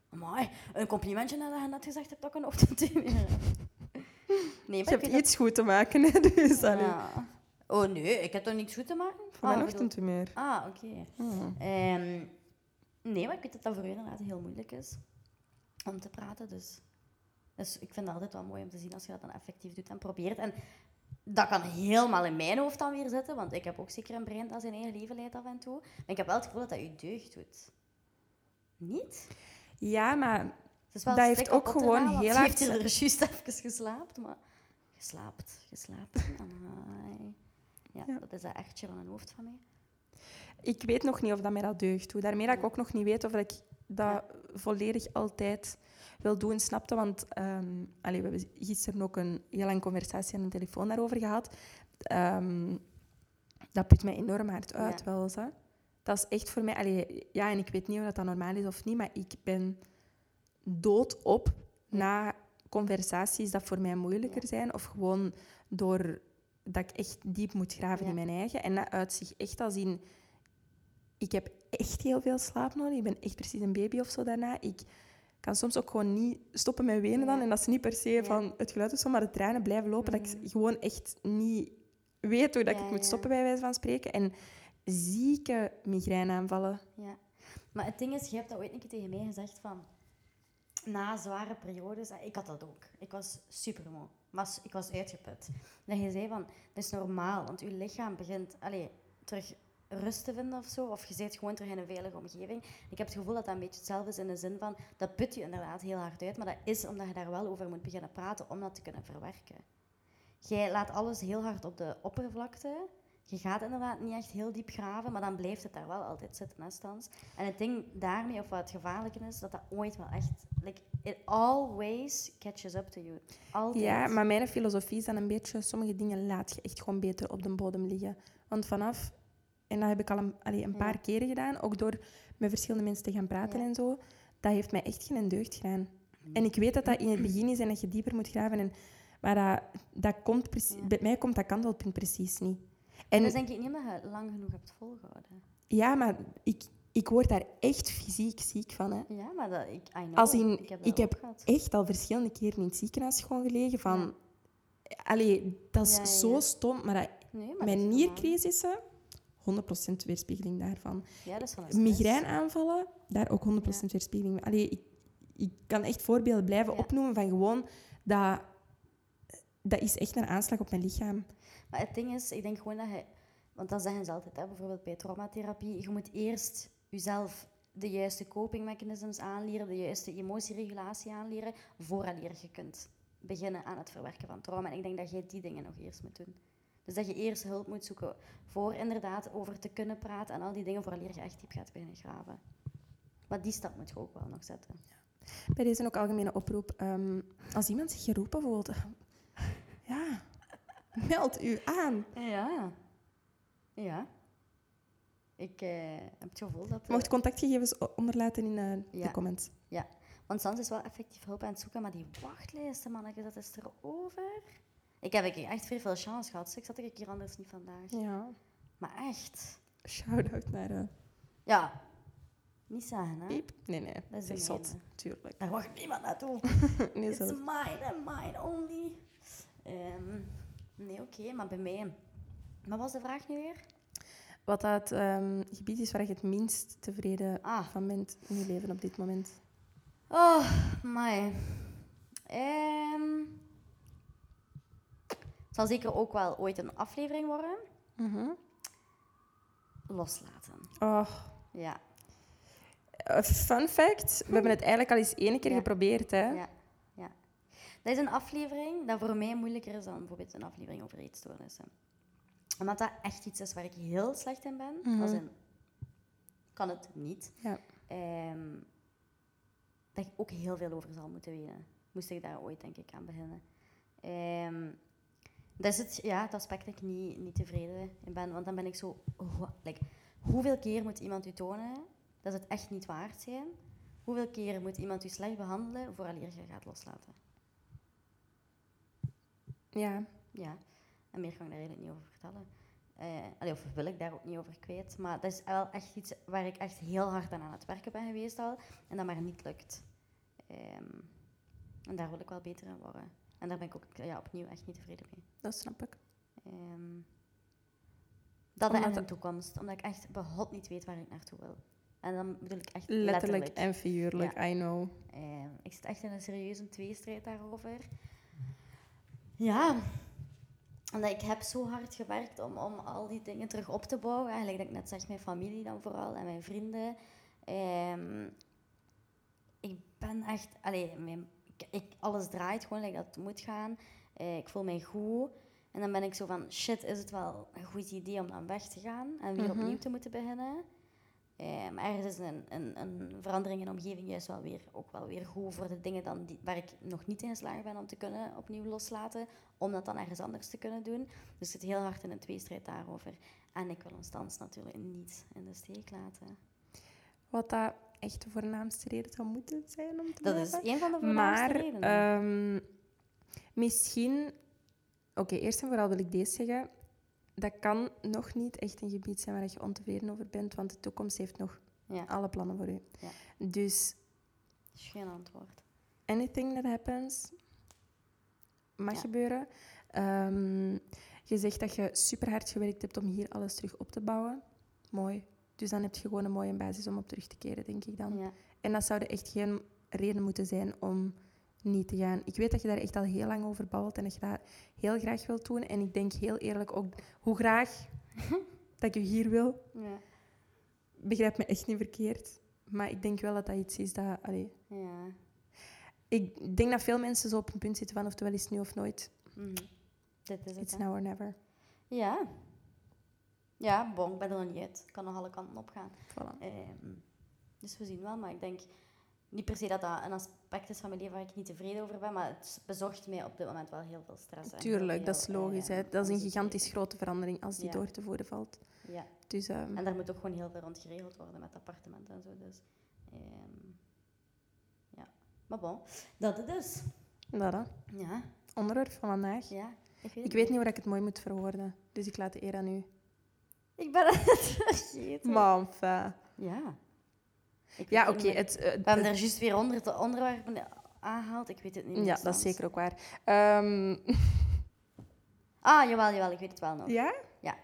Amai, een complimentje nadat je net gezegd hebt dat ik een ochtendteam heb. Nee, Je maar ik hebt iets goed te maken, hè, dus Ja. Oh nee, ik heb toch niks goed te maken? voor Ah, ochtendhumeur. Ah, oké. Hmm. Ehm, nee, maar ik weet dat dat voor u inderdaad heel moeilijk is om te praten. Dus Dus ik vind het altijd wel mooi om te zien als je dat dan effectief doet en probeert. En dat kan helemaal in mijn hoofd dan weer zitten, want ik heb ook zeker een brein dat zijn eigen leven leidt af en toe. Maar ik heb wel het gevoel dat dat je deugd doet. Niet? Ja, maar Dat heeft ook gewoon heel hard- heeft hier er juist even geslaapt, maar... Geslaapt, geslaapt. Amai. Ja, Ja. dat is dat echtje van een hoofd van mij. ik weet nog niet of dat mij dat deugt. Hoe. Daarmee dat ik ook nog niet weet of ik dat volledig altijd wil doen, snapte. Want ehm, we hebben gisteren ook een heel lange conversatie aan de telefoon daarover gehad. Ehm, dat put mij enorm hard uit, Ja. wel eens. Hè. Dat is echt voor mij... Allee, ja, en ik weet niet of dat, dat normaal is of niet, maar ik ben doodop Ja. na conversaties dat voor mij moeilijker zijn. Of gewoon door dat ik echt diep moet graven in mijn eigen. En dat uitzicht echt als in... Ik heb echt heel veel slaap nodig. Ik ben echt precies een baby of zo daarna. Ik kan soms ook gewoon niet stoppen met wenen dan. En dat is niet per se van het geluid of zo, maar de tranen blijven lopen. Dat Mhm. ik gewoon echt niet weet hoe dat ik moet stoppen, bij wijze van spreken. En zieke migraineaanvallen. Ja. Maar het ding is, je hebt dat ooit een keer tegen mij gezegd van... Na zware periodes, en ik had dat ook. Ik was super moe. Was, ik was uitgeput. Dat je zei van, dat is normaal, want je lichaam begint allee, terug rust te vinden of zo. Of je zit gewoon terug in een veilige omgeving. Ik heb het gevoel dat dat een beetje hetzelfde is in de zin van, dat put je inderdaad heel hard uit. Maar dat is omdat je daar wel over moet beginnen praten om dat te kunnen verwerken. Jij laat alles heel hard op de oppervlakte. Je gaat inderdaad niet echt heel diep graven, maar dan blijft het daar wel altijd zitten, Stans. En het ding daarmee, of wat het gevaarlijke is, dat dat ooit wel echt... Like, it always catches up to you. Altijd. Ja, maar mijn filosofie is dan een beetje... Sommige dingen laat je echt gewoon beter op de bodem liggen. Want vanaf... En dat heb ik al een, allee, een Ja. paar keren gedaan. Ook door met verschillende mensen te gaan praten Ja. en zo. Dat heeft mij echt geen deugd gedaan. En ik weet dat dat in het begin is en dat je dieper moet graven. En, maar dat, dat komt precies, Ja. bij mij komt dat kantelpunt precies niet. En dat is denk ik niet omdat je lang genoeg hebt volgehouden. ja, maar ik, ik word daar echt fysiek ziek van. Hè. Ja, maar dat, ik, I know. Als in, ik heb, dat ik echt al verschillende keren in het ziekenhuis gewoon gelegen van... Allee, dat is Ja, ja, zo ja. stom, maar dat, Nee, maar dat mijn niercrisissen, 100% weerspiegeling daarvan. Ja, dat is wel. Migraineaanvallen, daar ook 100% weerspiegeling. Allee, ik, ik kan echt voorbeelden blijven Ja. opnoemen van gewoon dat... Dat is echt een aanslag op mijn lichaam. Maar het ding is, ik denk gewoon dat je... Want dat zeggen ze altijd, hè, bijvoorbeeld bij traumatherapie. Je moet eerst jezelf de juiste copingmechanisms aanleren, de juiste emotieregulatie aanleren, vooraleer je kunt beginnen aan het verwerken van trauma. En ik denk dat jij die dingen nog eerst moet doen. Dus dat je eerst hulp moet zoeken voor inderdaad over te kunnen praten en al die dingen vooraleer je echt diep gaat beginnen graven. Maar die stap moet je ook wel nog zetten. Bij deze ook algemene oproep. ehm, als iemand zich geroepen voelt, ja, meld u aan. Ja. Ja. Ik eh, heb het gevoel dat... Mocht eh, contactgegevens onderlaten in eh, Ja. de comments. Want Sans is wel effectief hulp aan het zoeken, maar die wachtlijsten, manneke, dat is erover. Ik heb echt veel, veel chance gehad. Ik zat ik hier anders niet vandaag. Ja. Maar echt. Shout-out naar uh, Ja. Niet zeggen, hè. Piep. Nee, nee. Dat is de zot. Tuurlijk. Daar wacht niemand naartoe. Nee, It's mine and mine only. Ehm, nee, oké, maar bij mij... Wat was de vraag nu weer? Wat dat ehm, gebied is waar je het minst tevreden Ah. van bent in je leven op dit moment. Oh, my. Ehm, het zal zeker ook wel ooit een aflevering worden. Mhm. Loslaten. Oh, Ja. eh, fun fact, we hebben het eigenlijk al eens één keer Ja. geprobeerd. Hè? Ja. Dat is een aflevering dat voor mij moeilijker is dan bijvoorbeeld een aflevering over eetstoornissen. Omdat dat echt iets is waar ik heel slecht in ben. Mhm. Als in, kan het niet. Ja. Ehm, dat ik ook heel veel over zal moeten weten. Moest ik daar ooit, denk ik, aan beginnen. Ehm, dat is het, ja, het aspect dat ik niet, niet tevreden in ben. Want dan ben ik zo... oh, like, hoeveel keer moet iemand u tonen dat het echt niet waard zijn? Hoeveel keer moet iemand u slecht behandelen vooraleer je gaat loslaten? Ja. Ja, en meer kan ik daar eigenlijk niet over vertellen. Eh, allee, of wil ik daar ook niet over kwijt. Maar dat is wel echt iets waar ik echt heel hard aan aan het werken ben geweest al. En dat maar niet lukt. Ehm, en daar wil ik wel beter in worden. En daar ben ik ook ja, opnieuw echt niet tevreden mee. Dat snap ik. Ehm, dat Omdat en de toekomst. Omdat ik echt behot niet weet waar ik naartoe wil. En dan bedoel ik echt Letterlijk, letterlijk. en figuurlijk, I know. Ehm, ik zit echt in een serieuze tweestrijd daarover. Ja, omdat ik heb zo hard gewerkt om, om al die dingen terug op te bouwen. Eigenlijk dat ik net zeg, mijn familie dan vooral en mijn vrienden. Ehm, ik ben echt... Allee, mijn, ik, ik- alles draait gewoon like dat het moet gaan. Eh, ik voel mij goed. En dan ben ik zo van, shit, is het wel een goed idee om dan weg te gaan en weer Mhm. opnieuw te moeten beginnen? Eh, maar ergens is een, een, een verandering in de omgeving juist wel weer, ook wel weer goed voor de dingen dan die, waar ik nog niet in geslaagd ben om te kunnen opnieuw loslaten, om dat dan ergens anders te kunnen doen. Dus ik zit heel hard in een tweestrijd daarover. En ik wil ons dans natuurlijk niet in de steek laten. Wat dat echt de voornaamste reden zou moeten zijn om te Dat is een van de voornaamste Maar redenen. ehm, misschien... Oké, eerst en vooral wil ik deze zeggen. Dat kan nog niet echt een gebied zijn waar je ontevreden over bent, want de toekomst heeft nog ja, alle plannen voor u. Ja. Dus dat is geen antwoord. anything that happens mag Ja. gebeuren. Ehm, je zegt dat je super hard gewerkt hebt om hier alles terug op te bouwen. Mooi. Dus dan heb je gewoon een mooie basis om op terug te keren, denk ik dan. En dat zou echt geen reden moeten zijn om niet te gaan. Ik weet dat je daar echt al heel lang over babbelt en dat je dat heel graag wilt doen. En ik denk heel eerlijk ook hoe graag dat je hier wil. Ja. Begrijp me echt niet verkeerd. Maar ik denk wel dat dat iets is dat... Allee, ja. ik denk dat veel mensen zo op een punt zitten van oftewel is het nu of nooit. Dit is het. It's hè. now or never. Ja. Ja, bon, ik ben er nog niet uit. Het kan nog alle kanten op gaan. Voilà. Ehm, dus we zien wel, maar ik denk niet per se dat dat een aspect is van mijn leven waar ik niet tevreden over ben, maar het bezorgt mij op dit moment wel heel veel stress. heel Tuurlijk, dat is veel, logisch. Dat is een gigantisch grote verandering als die Ja. door te voeren valt. Ja, Dus ehm, en daar moet ook gewoon heel veel rond geregeld worden met appartementen en zo. Dus, ehm, ja. Maar bon, dat het dus. dat, hè. Ja, Onderwerp van vandaag. ja. Ik weet, Ik weet niet hoe ik het mooi moet verwoorden. Dus ik laat de eer aan u. Ik ben het vergeten. Maar enfin. Ja. Ik Ja, oké. het, eh, We hebben er juist weer onder de onderwerpen aangehaald. Ik weet het niet ja, dat is zeker ook waar. Ehm, Ah, jawel, jawel. Ik weet het wel nog. ja? Ja.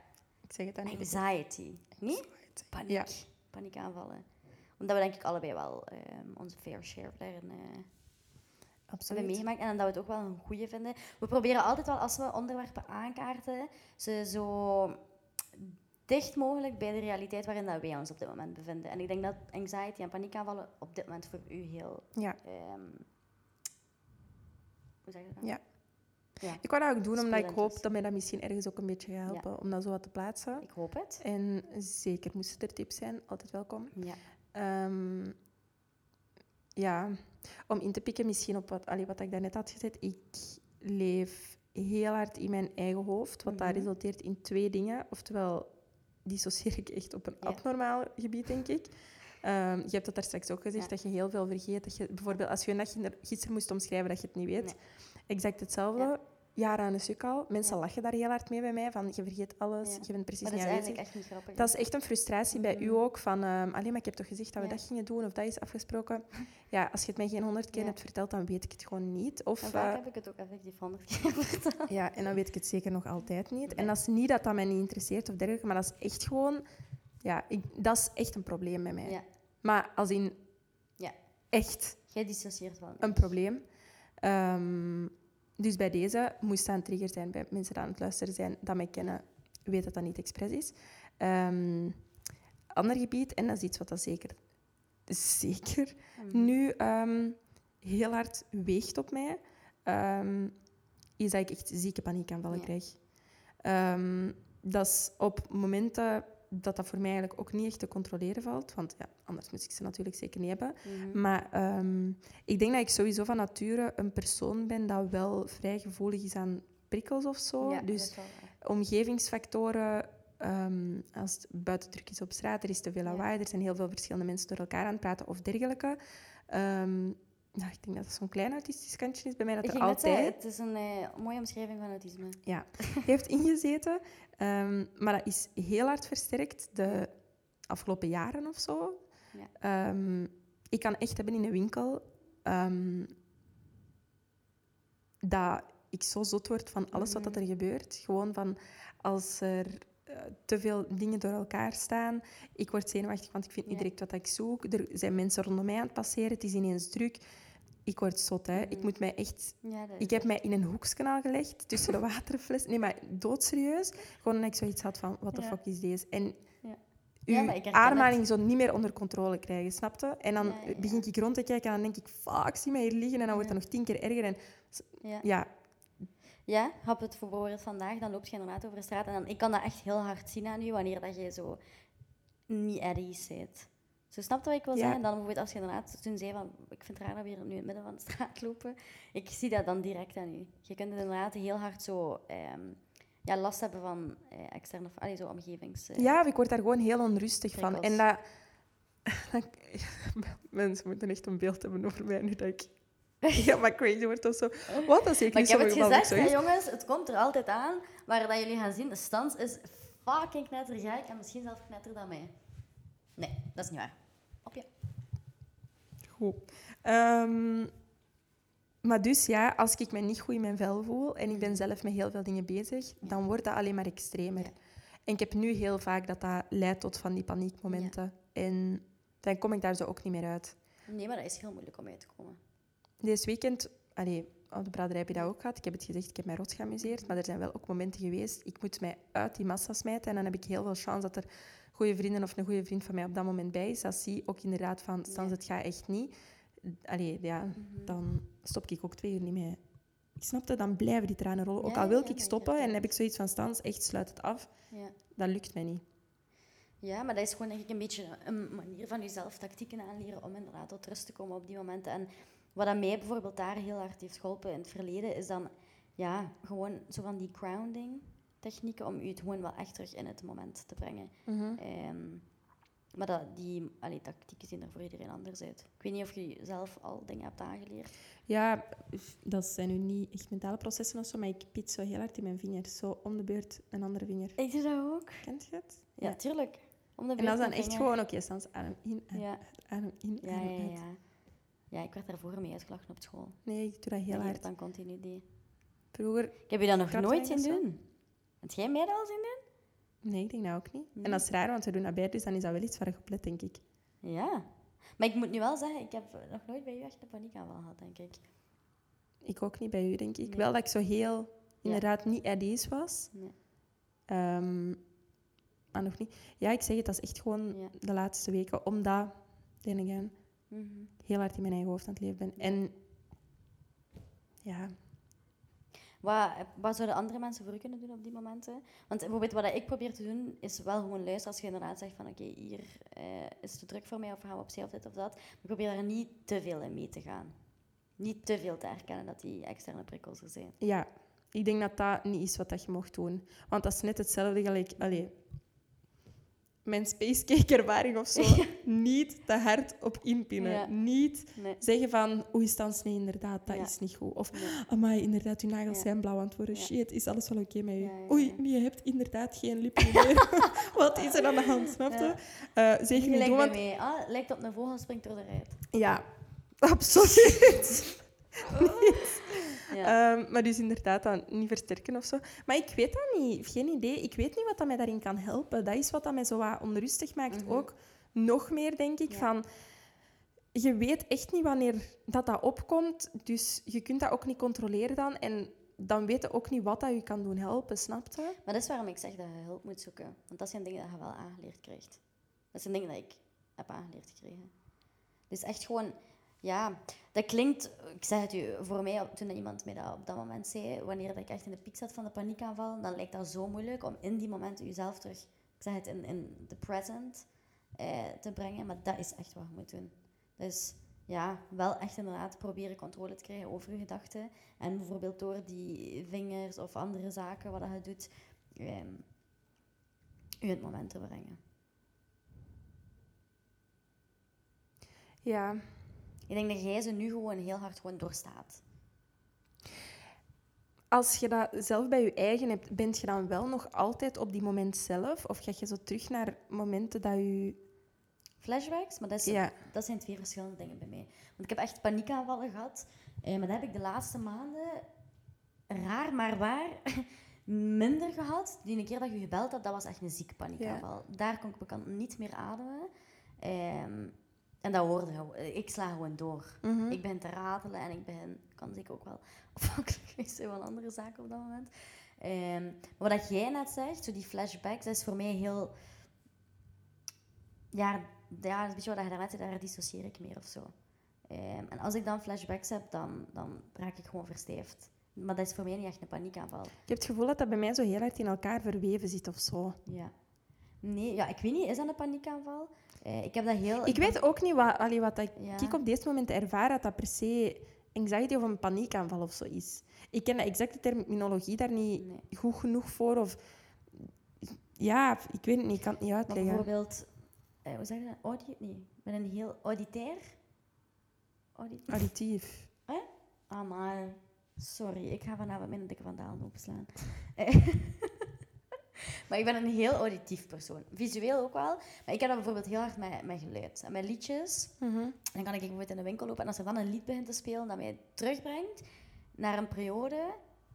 Ik zeg het dan niet. Anxiety. Niet? Paniek. Ja. Paniekaanvallen. Omdat we denk ik allebei wel ehm, onze fair share daarin eh, hebben Absoluut. meegemaakt. En dat we het ook wel een goede vinden. We proberen altijd wel, als we onderwerpen aankaarten, ze zo dicht mogelijk bij de realiteit waarin dat wij ons op dit moment bevinden. En ik denk dat anxiety en paniekaanvallen op dit moment voor u heel... Ja. ehm, hoe zeg je dat? Ja. Ja, Ik wou dat ook doen, omdat ik hoop is. dat mij dat misschien ergens ook een beetje gaat helpen om dat zo wat te plaatsen. ik hoop het. En zeker moesten er tips zijn, altijd welkom. Ja. Ehm, ja, om in te pikken misschien op wat, allee, wat ik daarnet had gezegd. Ik leef heel hard in mijn eigen hoofd, wat daar Mhm. resulteert in twee dingen. Oftewel, dissocieer ik echt op een Ja. abnormaal gebied, denk ik. Ehm, je hebt dat daar straks ook gezegd, Ja. dat je heel veel vergeet. Dat je, bijvoorbeeld, als je een dag gisteren moest omschrijven dat je het niet weet. Nee. Exact hetzelfde. Ja. Jaren aan de stuk al. Mensen Ja. lachen daar heel hard mee bij mij. Van, je vergeet alles, Ja. je bent precies Maar dat niet is eigenlijk echt niet grappig. Dat is echt een frustratie bij u Mhm. ook. Van, ehm alleen maar ik heb toch gezegd dat we Ja. dat gingen doen of dat is afgesproken. Ja, als je het mij geen honderd keer hebt verteld, dan weet ik het gewoon niet. Of, En vaak eh, heb ik het ook effectief honderd keer verteld. ja, en dan weet ik het zeker nog altijd niet. En dat is niet dat dat mij niet interesseert of dergelijke, maar dat is echt gewoon... Ja, ik, dat is echt een probleem bij mij. Ja. Maar als in... Ja. Echt Jij dissocieert wel. een probleem. Ehm, dus bij deze moest dat een trigger zijn bij mensen die aan het luisteren zijn, dat mij kennen, weet dat dat niet expres is. Ehm, ander gebied, en dat is iets wat dat zeker, zeker Mhm. nu ehm, heel hard weegt op mij, ehm, is dat ik echt zieke paniekaanvallen Ja. krijg. Dat is op momenten dat dat voor mij eigenlijk ook niet echt te controleren valt, want ja, anders moest ik ze natuurlijk zeker niet hebben. Mhm. Maar ehm, ik denk dat ik sowieso van nature een persoon ben dat wel vrij gevoelig is aan prikkels of zo. Ja, dus omgevingsfactoren, ehm, als het buiten druk is op straat, er is te veel Ja. lawaai, er zijn heel veel verschillende mensen door elkaar aan het praten of dergelijke. Ehm, nou, ik denk dat het zo'n klein autistisch kantje is bij mij, dat Ik er net altijd zeggen, het is een eh, mooie omschrijving van autisme. ja, heeft ingezeten. Ehm, maar dat is heel hard versterkt de afgelopen jaren of zo. Ja. Ehm, ik kan echt hebben in een winkel ehm, dat ik zo zot word van alles wat dat Mhm. er gebeurt. Gewoon van als er eh, te veel dingen door elkaar staan. Ik word zenuwachtig, want ik vind niet direct wat ik zoek. Er zijn mensen rondom mij aan het passeren. Het is ineens druk. Ik word zot, hè. Ik Mhm. moet mij echt... Ja, Ik heb mij in een hoekskanaal gelegd, tussen de waterfles. Nee, maar doodserieus. Gewoon omdat ik zoiets had van, de Ja. fuck is deze? En Ja. uw ademhaling zo niet meer onder controle krijgen, snapte? En dan begin ik rond te kijken en dan denk ik, fuck, ik zie mij hier liggen. En dan wordt dat nog tien keer erger. En Ja. ja, Ja, heb het bijvoorbeeld vandaag, dan loop je inderdaad over de straat en dan, ik kan dat echt heel hard zien aan je wanneer dat je zo niet ease zit. Zo snap je wat ik wil Ja. zeggen? Dan bijvoorbeeld als je inderdaad toen zei van, ik vind het raar dat we hier nu in het midden van de straat lopen. Ik zie dat dan direct aan u. Je kunt inderdaad heel hard zo ehm, ja, last hebben van eh, externe, of allee, zo omgevings... eh, ja, ik word daar gewoon heel onrustig van. En dat... Mensen moeten echt een beeld hebben over mij nu dat ik helemaal crazy word of zo. Wat, is zeker Maar niet ik heb het gezegd, hè, jongens, het komt er altijd aan. Maar dat jullie gaan zien, de stand is fucking knettergek en misschien zelfs knetter dan mij. Nee, dat is niet waar. Op je. Goed. Ehm, maar dus ja, als ik me niet goed in mijn vel voel en ik ben zelf met heel veel dingen bezig, dan wordt dat alleen maar extremer. Ja. En ik heb nu heel vaak dat dat leidt tot van die paniekmomenten. En dan kom ik daar zo ook niet meer uit. Nee, maar dat is heel moeilijk om uit te komen. Deze weekend, allee, op de braderij heb je dat ook gehad. Ik heb het gezegd, ik heb mij rot geamuseerd. Maar er zijn wel ook momenten geweest, ik moet mij uit die massa smijten. En dan heb ik heel veel chance dat er goede vrienden of een goede vriend van mij op dat moment bij is. Dat zie ook inderdaad van, Stans, het gaat echt niet. Allee, ja, Mhm. dan stop ik ook twee uur niet mee. Ik snapte, dan blijven die tranen rollen. Ook al wil ja, ik stoppen en heb ik zoiets van, Stans, echt sluit het af. Ja. Dat lukt mij niet. ja, maar dat is gewoon ik een beetje een manier van jezelf tactieken aanleren om inderdaad tot rust te komen op die momenten. En wat aan mij bijvoorbeeld daar heel hard heeft geholpen in het verleden, is dan ja, gewoon zo van die grounding technieken om je het gewoon wel echt terug in het moment te brengen. Mhm. Ehm, maar dat, die allee, tactieken zien er voor iedereen anders uit. Ik weet niet of je zelf al dingen hebt aangeleerd. Ja, dat zijn nu niet echt mentale processen of zo, maar ik piet zo heel hard in mijn vingers. Zo om de beurt een andere vinger. Ik doe dat ook. Kent je het? Ja, tuurlijk. Om de En dat is dan beurt echt een gewoon, oké, Stans, adem in, adem Ja. adem in, Ja, adem ja, uit. Ja. Ik werd daarvoor mee uitgelachen op school. Nee, ik doe dat heel hard. dan continu die. Vroeger, Ik heb je dat nog nooit zien doen. Heb jij mij dat al zien doen? nee, ik denk dat ook niet. Nee. En dat is raar, want we doen dat beide, dus dan is dat wel iets waar je op let, denk ik. Ja. Maar ik moet nu wel zeggen, ik heb nog nooit bij u echt een paniekaanval gehad, denk ik. Ik ook niet bij u, denk ik. Nee. Wel dat ik zo heel, inderdaad, niet at ease was. Nee. Ehm, maar nog niet. Ja, ik zeg het, dat is echt gewoon Ja. de laatste weken, omdat, then Mhm. heel hard in mijn eigen hoofd aan het leven ben. En ja, Wat, wat zouden andere mensen voor u kunnen doen op die momenten? Want bijvoorbeeld wat ik probeer te doen, is wel gewoon luisteren als je inderdaad zegt van oké, hier eh, is het te druk voor mij of gaan we opzij of dit of dat. Maar ik probeer daar niet te veel in mee te gaan. Niet te veel te herkennen dat die externe prikkels er zijn. Ja, ik denk dat dat niet is wat dat je mocht doen. Want dat is net hetzelfde gelijk... Allee, mijn spacecake-ervaring of zo. Niet te hard op inpinnen. Ja. Niet Nee. zeggen van... Oei, Stans, nee, inderdaad, dat Ja. is niet goed. Of, Nee. amai, inderdaad, uw nagels zijn blauw aan het worden. Shit, is alles wel oké met u? Oei, nee, je hebt inderdaad geen lippen meer. wat is er aan de hand, snap je? Zeker Die niet lijkt doen, want... mij. Ah, lijkt op een vogel, springt door de ruit. Ja, absoluut. Ja. Ehm, maar dus inderdaad, dan niet versterken of zo. Maar ik weet dat niet. Geen idee. Ik weet niet wat dat mij daarin kan helpen. Dat is wat dat mij zo wat onrustig maakt. Mhm. Ook nog meer, denk ik, Ja. van... Je weet echt niet wanneer dat, dat opkomt. Dus je kunt dat ook niet controleren dan. En dan weet je ook niet wat dat je kan doen helpen, snap je? Maar dat is waarom ik zeg dat je hulp moet zoeken. Want dat zijn dingen dat je wel aangeleerd krijgt. Dat zijn dingen dat ik heb aangeleerd gekregen. Dus echt gewoon, ja, dat klinkt, ik zeg het u, voor mij, toen iemand mij dat op dat moment zei, wanneer ik echt in de piek zat van de paniekaanval, dan lijkt dat zo moeilijk om in die momenten jezelf terug, ik zeg het, in, in the present eh, te brengen. Maar dat is echt wat je moet doen. Dus ja, wel echt inderdaad proberen controle te krijgen over je gedachten. En bijvoorbeeld door die vingers of andere zaken wat je doet, ehm, u in het moment te brengen. Ja. Ik denk dat jij ze nu gewoon heel hard gewoon doorstaat. Als je dat zelf bij je eigen hebt, bent je dan wel nog altijd op die moment zelf? Of ga je zo terug naar momenten dat je... Flashbacks, maar dat, is, Ja. dat zijn twee verschillende dingen bij mij. Want ik heb echt paniekaanvallen gehad. Eh, maar dat heb ik de laatste maanden, raar maar waar, minder gehad. Die ene keer dat je gebeld had, dat was echt een zieke paniekaanval. Daar kon ik bekend niet meer ademen. Ehm, en dat hoorde gewoon. Ik sla gewoon door. Mhm. Ik ben te ratelen en ik ben, kan zeker ook wel afhankelijk geweest zijn van andere zaken op dat moment. Ehm, maar wat jij net zegt, zo die flashbacks, dat is voor mij heel... Ja, ja een beetje wat je daarnet zei, daar dissocieer ik meer of zo. Ehm, en als ik dan flashbacks heb, dan, dan raak ik gewoon versteefd. Maar dat is voor mij niet echt een paniekaanval. Ik heb het gevoel dat dat bij mij zo heel hard in elkaar verweven zit of zo. Ja. Nee, ja, ik weet niet, is dat een paniekaanval? Eh, ik heb dat heel... Ik weet ook niet wat, allee, wat dat Ja. ik op dit moment ervaar, dat dat per se anxiety of een paniekaanval of zo is. Ik ken de exacte terminologie daar niet Nee. goed genoeg voor. Of, ja, ik weet het niet, ik kan het niet Maar uitleggen. bijvoorbeeld, eh, hoe zeg je dat? Audi nee, ik ben een heel auditair. Audit Auditief. ah, maar sorry, ik ga vanavond mijn dikke vandalen opslaan. Maar ik ben een heel auditief persoon. Visueel ook wel. Maar ik heb dat bijvoorbeeld heel hard met, met geluid. En met liedjes. Mhm. Dan kan ik bijvoorbeeld in de winkel lopen en als er dan een lied begint te spelen dat mij terugbrengt naar een periode,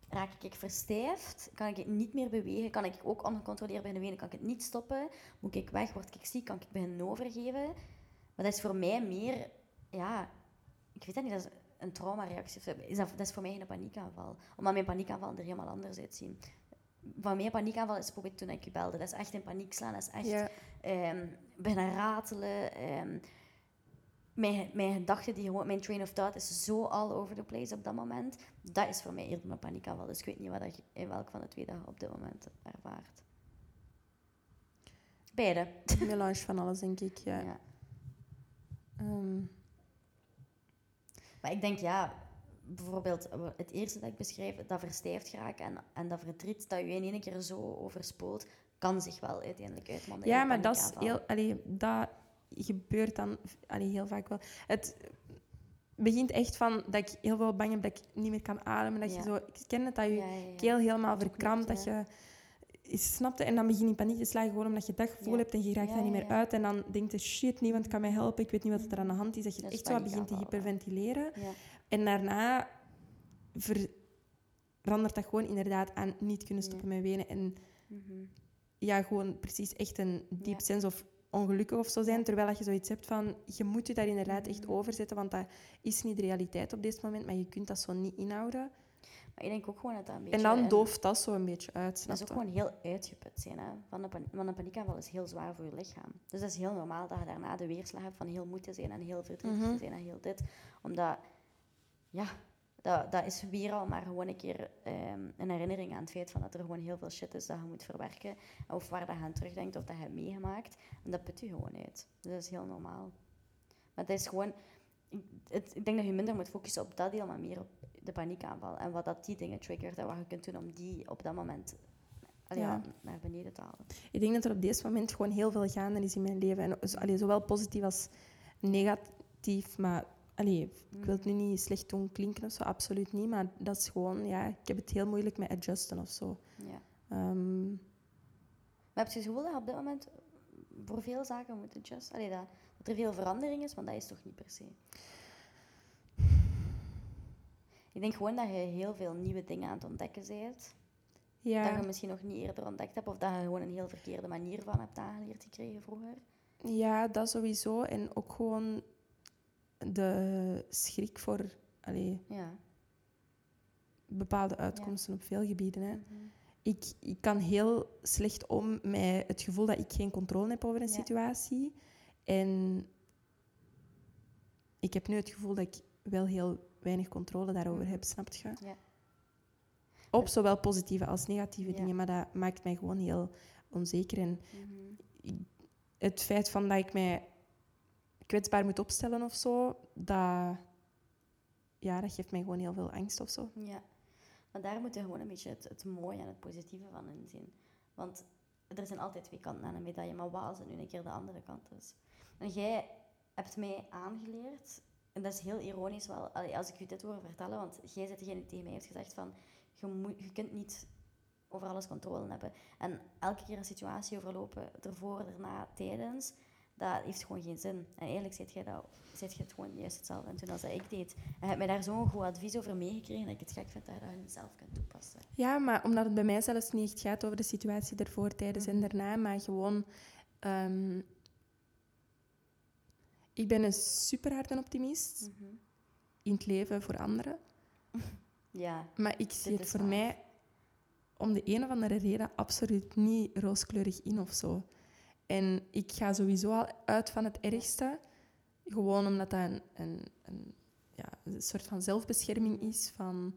raak ik verstijfd, kan ik het niet meer bewegen, kan ik ook ongecontroleerd beginnen wenen, kan ik het niet stoppen, moet ik weg, word ik ziek, kan ik beginnen overgeven. Maar dat is voor mij meer, ja, ik weet dat niet, dat is een traumareactie. Is dat, dat is voor mij geen paniekaanval. Omdat mijn paniekaanval er helemaal anders uitzien. Van mijn paniekaanval is bijvoorbeeld toen ik je belde. Dat is echt in paniek slaan, dat is echt Ja. ehm beginnen ratelen. ehm, mijn, mijn gedachten, die gewoon, mijn train of thought is zo all over the place op dat moment. Dat is voor mij eerder een paniekaanval. Dus ik weet niet wat dat, je- in welk van de twee dat je op dit moment ervaart. Beide. Een melange van alles, denk ik. Ja. Ja. Ehm, Maar ik denk, ja, bijvoorbeeld eh, het eerste dat ik beschrijf, dat verstijfd geraken en, en dat verdriet dat je in één keer zo overspoelt, kan zich wel uiteindelijk uitmonden ja, maar dat is heel... Allee, dat gebeurt dan allee, heel vaak wel. Het begint echt van dat ik heel veel bang heb dat ik niet meer kan ademen. Dat Ja. je zo... Ik ken het, dat je Ja, ja, ja. keel helemaal Dat verkrampt, dat je... Snapte? En dan begin je in paniek te slagen, gewoon omdat je dat gevoel hebt en je raakt daar niet meer uit. En dan denkt je, shit, niemand kan mij helpen, ik weet niet wat er aan de hand is. Dat je Dat echt zo begint te hyperventileren. Ja. En daarna verandert dat gewoon inderdaad aan niet kunnen stoppen met wenen. En Mhm. ja, gewoon precies echt een diep Ja. sense of ongelukkig of zo zijn. Terwijl dat je zoiets hebt van, je moet je daar inderdaad echt Mhm. over zetten, want dat is niet de realiteit op dit moment, maar je kunt dat zo niet inhouden. Maar ik denk ook gewoon dat dat een beetje... En dan dooft dat zo een beetje uit, Dat is ook gewoon heel uitgeput zijn. Hè? Van pan- want een paniekaanval is heel zwaar voor je lichaam. Dus dat is heel normaal dat je daarna de weerslag hebt van heel moe te zijn en heel verdrietig Mhm. te zijn en heel dit. Omdat, ja, dat, dat is weer al maar gewoon een keer ehm, een herinnering aan het feit van dat er gewoon heel veel shit is dat je moet verwerken. Of waar dat je aan terugdenkt of dat je hebt meegemaakt. En dat put je gewoon uit. Dus dat is heel normaal. Maar het is gewoon... Ik, het, ik denk dat je minder moet focussen op dat deel, maar meer op de paniekaanval. En wat dat die dingen triggert en wat je kunt doen om die op dat moment allee, Ja. naar beneden te halen. Ik denk dat er op dit moment gewoon heel veel gaande is in mijn leven. En allee, zowel positief als negatief. Maar allee, ik wil het nu niet slecht doen klinken of zo, absoluut niet. Maar dat is gewoon, ja, ik heb het heel moeilijk met adjusten of zo. Ja. Ehm, Maar heb je het gevoel dat je op dit moment voor veel zaken moet adjusten? Allee, dat, dat er veel verandering is, want dat is toch niet per se? Ik denk gewoon dat je heel veel nieuwe dingen aan het ontdekken bent. Dat ja, je misschien nog niet eerder ontdekt hebt. Of dat je gewoon een heel verkeerde manier van hebt aangeleerd gekregen vroeger. ja, dat sowieso. En ook gewoon de schrik voor allee, Ja. bepaalde uitkomsten op veel gebieden. Hè. Mhm. ik, ik kan heel slecht om met het gevoel dat ik geen controle heb over een Ja. situatie. En ik heb nu het gevoel dat ik wel heel weinig controle daarover Mhm. heb, snap je? Ja. Op zowel positieve als negatieve Ja. dingen, maar dat maakt mij gewoon heel onzeker. En Mhm. het feit van dat ik mij kwetsbaar moet opstellen of zo, dat, ja, dat geeft mij gewoon heel veel angst of zo. Ja, maar daar moet je gewoon een beetje het, mooie en het positieve van inzien. Want er zijn altijd twee kanten aan een medaille, maar wat als nu een keer de andere kant is? En jij hebt mij aangeleerd, en dat is heel ironisch wel, als ik je dit hoor vertellen, want jij bent degene die tegen mij heeft gezegd van, je, je kunt niet over alles controle hebben. En elke keer een situatie overlopen, ervoor, erna, tijdens, dat heeft gewoon geen zin. En eigenlijk zit je, dat, zit je het gewoon juist hetzelfde aan het doen als dat ik deed. En je hebt mij daar zo'n goed advies over meegekregen dat ik het gek vind dat je dat zelf kunt toepassen. Ja, maar omdat het bij mij zelfs niet echt gaat over de situatie ervoor, tijdens en daarna, maar gewoon... ehm, ik ben een super harde optimist in het leven voor anderen. Ja, Maar ik zie het voor waar. mij om de een of andere reden absoluut niet rooskleurig in of zo. En ik ga sowieso al uit van het ergste. Gewoon omdat dat een, een, een, ja, een soort van zelfbescherming is. Van,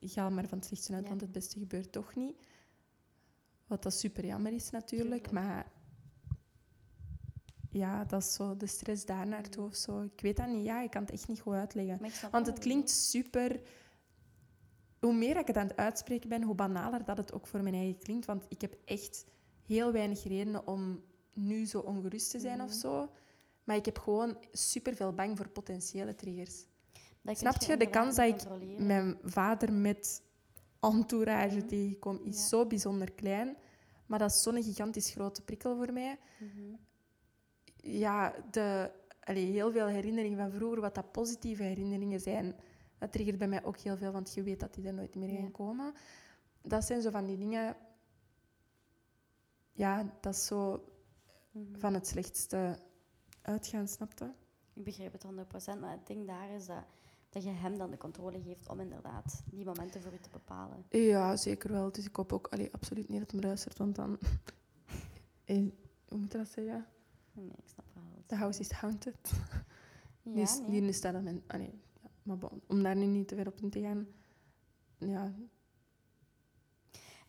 ga maar van het slechtste uit, Ja. want het beste gebeurt toch niet. Wat dat super jammer is natuurlijk. Tuurlijk. Maar ja, dat is zo de stress daar naartoe of zo. Ik weet dat niet. Ja, ik kan het echt niet goed uitleggen. Want het klinkt super. Hoe meer ik het aan het uitspreken ben, hoe banaler dat het ook voor mijn eigen klinkt. Want ik heb echt heel weinig redenen om nu zo ongerust te zijn of Mhm. zo. Maar ik heb gewoon super veel bang voor potentiële triggers. Dat Snap je? De kans dat ik. Mijn vader met entourage Mhm. tegenkom is Ja. zo bijzonder klein. Maar dat is zo'n gigantisch grote prikkel voor mij. Mhm. ja, de, allee, heel veel herinneringen van vroeger, wat dat positieve herinneringen zijn, dat triggert bij mij ook heel veel, want je weet dat die er nooit meer Ja. gaan komen. Dat zijn zo van die dingen... Ja, dat is zo Mhm. van het slechtste uitgaan, snapte? Ik begrijp het 100%, maar het ding daar is dat, dat je hem dan de controle geeft om inderdaad die momenten voor u te bepalen. Ja, zeker wel. Dus ik hoop ook allee, absoluut niet dat hem luistert, want dan... Hoe moet je dat zeggen? Nee, ik snap wel. The je house is haunted. Ja, dus nee. staat mijn... Allee, ja, maar bon, om daar nu niet te ver op in te gaan... Ja,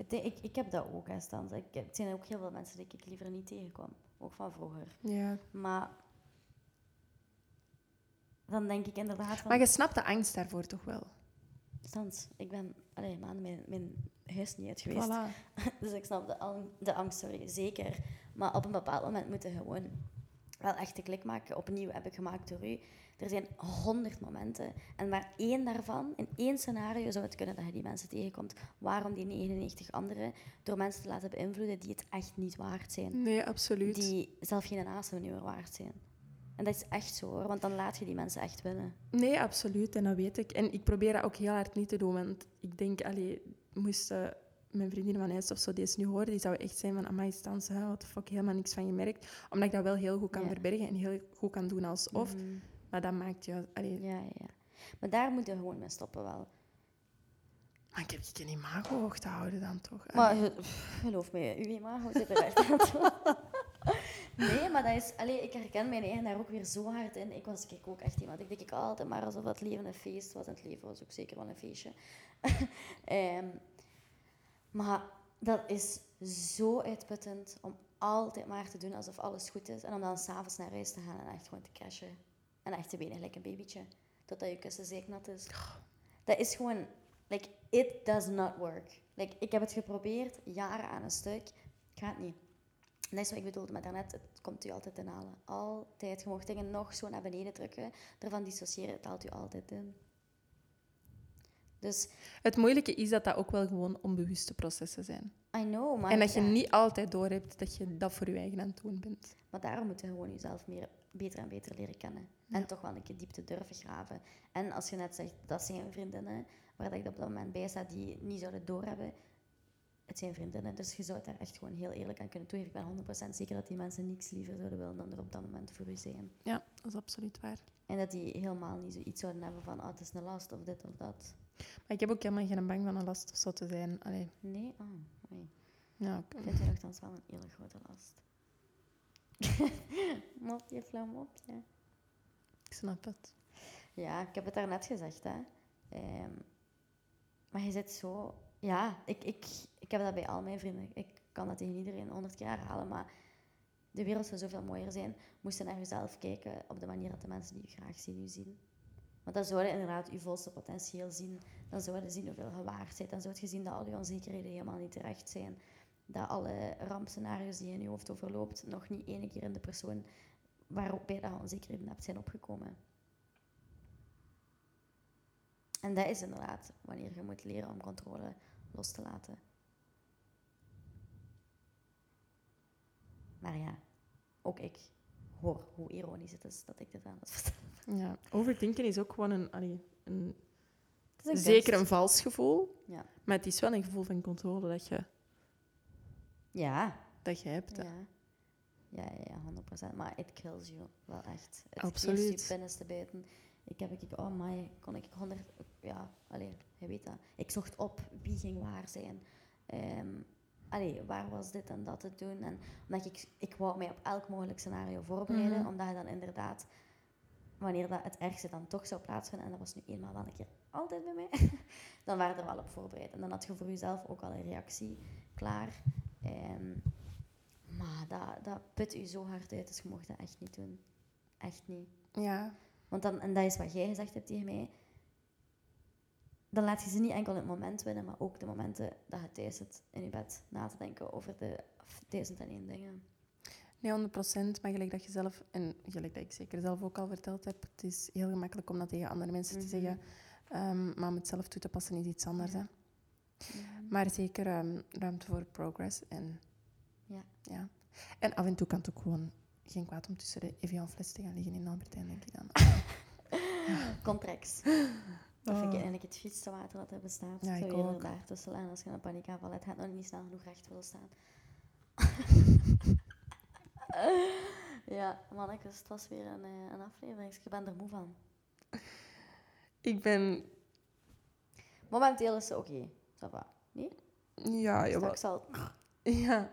ik, ik heb dat ook, hè, Stans. Ik, het zijn ook heel veel mensen die ik liever niet tegenkom. Ook van vroeger. ja. Maar dan denk ik inderdaad van... Maar je snapt de angst daarvoor toch wel? Stans, ik ben allee, maanden mijn, mijn huis niet uit geweest. Voilà. Dus ik snap de, de angst, sorry, zeker. Maar op een bepaald moment moeten gewoon wel echt de klik maken. Opnieuw heb ik gemaakt door u. Er zijn honderd momenten. En maar één daarvan, in één scenario, zou het kunnen dat je die mensen tegenkomt. Waarom die 99 anderen door mensen te laten beïnvloeden die het echt niet waard zijn. Nee, absoluut. Die zelf geen niet meer waard zijn. En dat is echt zo hoor, want dan laat je die mensen echt winnen. Nee, absoluut. En dat weet ik. En ik probeer dat ook heel hard niet te doen. Want ik denk, allee, moesten mijn vriendinnen van huis of zo deze nu horen, die zouden echt zijn van, amai, Stans, what the fuck, helemaal niks van gemerkt. Omdat ik dat wel heel goed kan Ja. verbergen en heel goed kan doen alsof. Mhm. Maar dat maakt je... Allee, Ja, ja. Maar daar moeten we gewoon mee stoppen wel. Maar ik heb je een imago hoog te houden dan toch? Maar Allee. geloof me, uw imago zit er echt. Nee, maar dat is... Allee, ik herken mijn eigen daar ook weer zo hard in. Ik was kijk, ook echt iemand. Ik denk ik altijd maar alsof het leven een feest was. En het leven was ook zeker wel een feestje. Ehm, maar dat is zo uitputtend om altijd maar te doen alsof alles goed is. En om dan s'avonds naar huis te gaan en echt gewoon te crashen. En echt te benen gelijk een babytje. Totdat je kussen zeiknat is. Dat is gewoon... Like, it does not work. Like, ik heb het geprobeerd, jaren aan een stuk. Gaat niet. En dat is wat ik bedoelde met daarnet. Het komt u altijd inhalen. Altijd. Je dingen nog zo naar beneden drukken. Ervan dissociëren, het haalt u altijd in. Dus, Het moeilijke is dat dat ook wel gewoon onbewuste processen zijn. I know, maar... en dat je ja, niet altijd doorhebt dat je dat voor je eigen aan het doen bent. Maar daarom moet je gewoon jezelf meer, beter en beter leren kennen. En toch wel een keer diepte durven graven. En als je net zegt, dat zijn vriendinnen, waar dat ik op dat moment bij sta, die niet zouden doorhebben. Het zijn vriendinnen, dus je zou het daar echt gewoon heel eerlijk aan kunnen toegeven. Ik ben 100% zeker dat die mensen niks liever zouden willen dan er op dat moment voor u zijn. Ja, dat is absoluut waar. En dat die helemaal niet zoiets zouden hebben van, oh, het is een last of dit of dat. Maar ik heb ook helemaal geen bang van een last of zo te zijn. Allee, Nee? Oh, ja, oké. Ik vind u nogthans wel een hele grote last. mopje, flauw mopje. ik snap het. Ja, ik heb het daarnet gezegd, hè. Ehm, maar je zit zo... Ja, ik, ik, ik heb dat bij al mijn vrienden. Ik kan dat tegen iedereen honderd keer herhalen, maar de wereld zou zoveel mooier zijn. Moest je naar jezelf kijken op de manier dat de mensen die je graag zien, u zien. Want dan zouden inderdaad je volste potentieel zien. Dan zouden zien hoeveel je waard bent. Dan zou je zien dat al je onzekerheden helemaal niet terecht zijn. Dat alle rampscenario's die je in je hoofd overloopt, nog niet ene keer in de persoon waarop je dat onzekerheden hebt zijn opgekomen. En dat is inderdaad wanneer je moet leren om controle los te laten. Maar ja, ook ik, hoor hoe ironisch het is dat ik dit aan het vertellen. Ja. Overdenken is ook gewoon een, allee, een Het zeker een vals gevoel, Ja. maar het is wel een gevoel van controle dat je, Ja. dat je hebt. Ja. Ja, ja, ja, 100%. Maar it kills you wel echt. Het Absoluut. geeft je binnenste beten. Ik heb, ik, oh my, kon ik 100, ja, allee, je weet dat. Ik zocht op wie ging waar zijn. Ehm allee, waar was dit en dat te doen. En omdat ik, ik wou mij op elk mogelijk scenario voorbereiden, Mhm. omdat je dan inderdaad, wanneer dat het ergste dan toch zou plaatsvinden, en dat was nu eenmaal wel een keer altijd bij mij, dan waren er wel op voorbereid. En dan had je voor jezelf ook al een reactie klaar. Ehm, maar dat, dat put u zo hard uit, dus je mocht dat echt niet doen. Echt niet. Ja. Want dan, en dat is wat jij gezegd hebt tegen mij, dan laat je ze niet enkel in het moment winnen, maar ook de momenten dat je thuis zit in je bed na te denken over de duizend en één dingen. Nee, 100 procent. Maar gelijk dat je zelf, en gelijk dat ik zeker zelf ook al verteld heb, het is heel gemakkelijk om dat tegen andere mensen te Mhm. zeggen. Ehm, maar om het zelf toe te passen is iets anders. Ja. Hè? Maar zeker ehm, ruimte voor progress. En, Ja. ja. en af en toe kan het ook gewoon geen kwaad om tussen de Evian-fles te gaan liggen in Albertijn, denk ik dan. Contracts. Dat vind ik Oh. eigenlijk het vieste water dat er bestaat. Ja, Zou ik je er ook. daar tussen en als je een paniekaanval hebt, gaat nog niet snel genoeg recht willen staan. ja, mannetjes, het was weer een, eh, een aflevering. Ik ben er moe van. Ik ben... Momenteel is ze oké. Ça va. Nee? Ja, jawel. Straks zal Ja,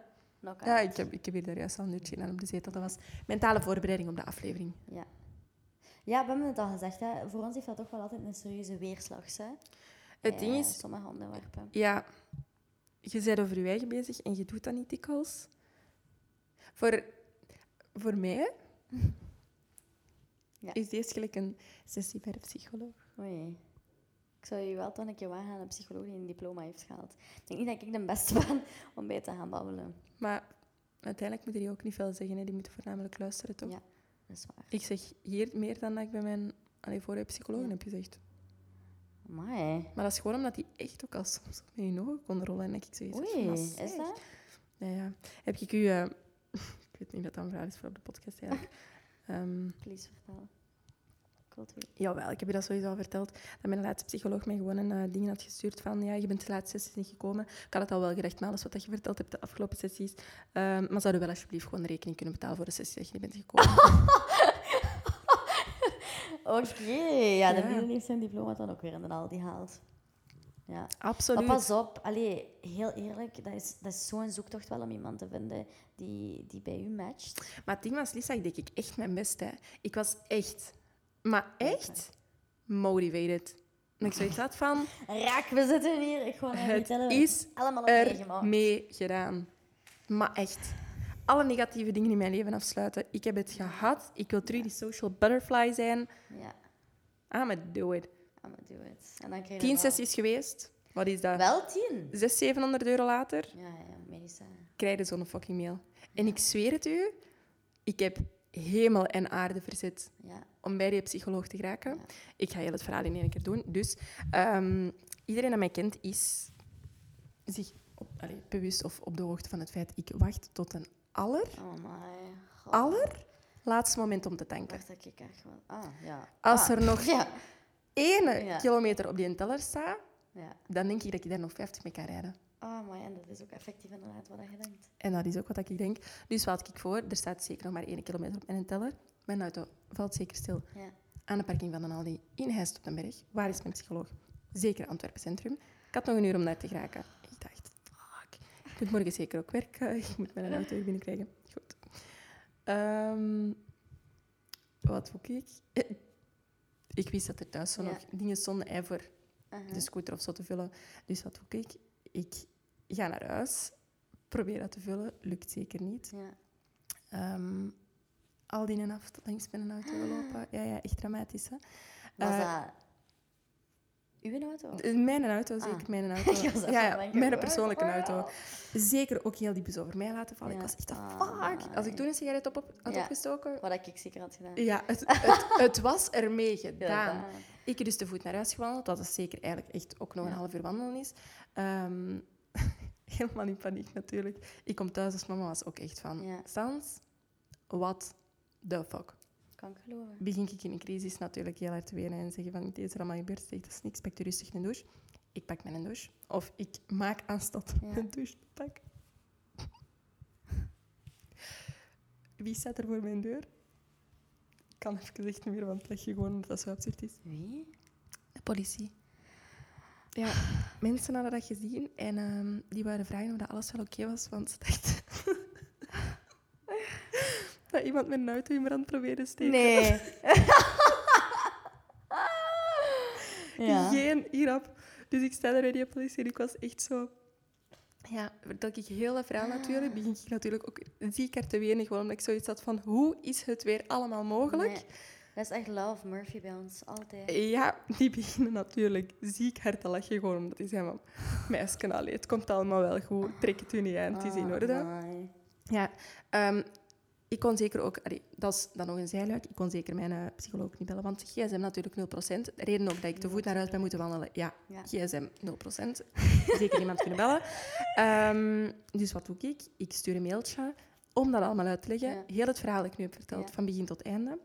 ja ik, heb, ik heb hier daar juist al een uurtje aan op de zetel. Dat was mentale voorbereiding op de aflevering. Ja. Ja, we hebben het al gezegd. Hè. Voor ons heeft dat toch wel altijd een serieuze weerslag. Hè. Het ding Eh, is, Sommige onderwerpen. ja, je bent over je eigen bezig en je doet dat niet dikwijls. Voor, voor mij Ja. is deze gelijk een sessie bij de psycholoog. Oei. Ik zou je wel toch een keer aan een psycholoog die een diploma heeft gehaald. Ik denk niet dat ik de beste ben om bij te gaan babbelen. Maar uiteindelijk moeten die ook niet veel zeggen. Hè. Die moeten voornamelijk luisteren, toch? Ja. Dat is waar. Ik zeg hier meer dan dat ik bij mijn allee, vorige psycholoog Ja. heb gezegd. Amai. Maar dat is gewoon omdat die echt ook al soms op mijn ogen kon rollen. En ik zoiets Oei, "Maar is zeg." dat? Ja, ja. Heb ik u... eh, ik weet niet dat dat een vraag is voor op de podcast eigenlijk. Ehm, Please vertel. Weten. Jawel, ik heb je dat sowieso al verteld. Dat mijn laatste psycholoog mij gewoon een eh, ding had gestuurd van ja, je bent de laatste sessies niet gekomen. Ik had het al wel gerecht met alles wat je verteld hebt de afgelopen sessies. Ehm, maar zou je wel alsjeblieft gewoon de rekening kunnen betalen voor de sessie dat je niet bent gekomen? Oké, ja, de Ja. heeft zijn diploma dan ook weer in de Aldi gehaald. Ja. Absoluut. Maar pas op, allee, heel eerlijk, dat is, dat is zo'n zoektocht wel om iemand te vinden die, die bij u matcht. Maar het ding was, Lisa, ik deed ik echt mijn best. Hè. Ik was echt, maar echt motivated. En ik zoiets had van, Raak, we zitten hier. Ik gewoon het is allemaal er mee gedaan. Maar echt. Alle negatieve dingen in mijn leven afsluiten. Ik heb het gehad. Ik wil terug die social butterfly zijn. Ja, I'm gonna do it. I'm gonna do it. En dan krijg je Tien sessies geweest. Wat is dat? Wel tien? 600, 700 euro later Ja, ja, medicijnen. krijg je zo'n fucking mail. En ik zweer het u, ik heb hemel en aarde verzet Ja, om bij die psycholoog te geraken. Ja. Ik ga heel het verhaal in één keer doen. Dus ehm, iedereen dat mij kent is zich op, allee, bewust of op de hoogte van het feit ik wacht tot een aller, oh aller laatste moment om te tanken. Wacht, ik echt wel. Ah, ja. Als Ah, er nog Ja. Ja. kilometer op die teller staat, ja. dan denk ik dat ik daar nog 50 mee kan rijden. Oh my, en dat is ook effectief inderdaad wat je denkt. En dat is ook wat ik denk. Dus wat had ik voor? Er staat zeker nog maar één kilometer op mijn teller. Mijn auto valt zeker stil Ja. aan de parking van een Aldi in Heist op den Berg. Waar is mijn psycholoog? Zeker Antwerpen Centrum. Ik had nog een uur om daar te geraken. Ik dacht, fuck. Ik moet morgen zeker ook werken. Ik moet mijn auto weer binnenkrijgen. Goed. Ehm, wat doe ik? Ik wist dat er thuis zo Ja. nog dingen stonden hè, voor de scooter of zo te vullen. Dus wat doe ik? Ik ga naar huis, probeer dat te vullen. Lukt zeker niet. Ja. Ehm, al die en af langs met een auto gelopen. Ja, ja, echt dramatisch. Hè? Was Eh, dat uw auto? Mijn auto, zeker Ah. mijn Ik auto. ja, mijn wow. persoonlijke auto. Zeker ook heel die bus over mij laten vallen. Ja. Ik was echt, Ah, fuck. Als ik toen een sigaret op, op had Ja. opgestoken... Wat ik zeker had gedaan. Ja, het, het, het was ermee gedaan. Ik dus te voet naar huis gewandeld, dat is zeker eigenlijk echt ook nog een half uur wandelen is. Ehm, helemaal in paniek natuurlijk. Ik kom thuis, dus mama was ook echt van... Ja. Sans, wat the fuck. Kan ik geloven. Begin ik in een crisis natuurlijk heel hard te wenen en zeggen van, dit is er allemaal gebeurd. Dat is niks, pak je rustig een douche. Ik pak mijn douche. Of ik maak aanstad Ja. een douche te pakken. Wie staat er voor mijn deur? Ik kan even echt niet meer, want het leg je gewoon omdat dat zo absurd is. Wie? De politie. Ja, mensen hadden dat gezien en ehm, die waren vragen of dat alles wel oké was, want ze dachten dat iemand met een auto in brand probeerde te steken. Nee. ja. Geen hierop. Dus ik sta daar bij die politie en ik was echt zo... Ja, vertel ik heel dat verhaal natuurlijk, begin ik natuurlijk ook ziek hard te wenen, gewoon omdat ik zoiets had van, hoe is het weer allemaal mogelijk? Nee. Dat is echt love Murphy bij ons, altijd. Ja, die beginnen natuurlijk ziek hard te lachen, gewoon omdat die zijn van... Meisje, allee, het komt allemaal wel goed, trek het u niet aan, het is in Ah, orde. Ja, ehm, ik kon zeker ook... allee, dat is dan nog een zijluik. Ik kon zeker mijn eh, psycholoog niet bellen, want gsm natuurlijk 0%. De reden ook dat ik te voet naar huis ben moeten wandelen. Ja, Ja. gsm 0%. zeker iemand kunnen bellen. Ehm, dus wat doe ik? Ik stuur een mailtje om dat allemaal uit te leggen. Ja. Heel het verhaal dat ik nu heb verteld, Ja. van begin tot einde.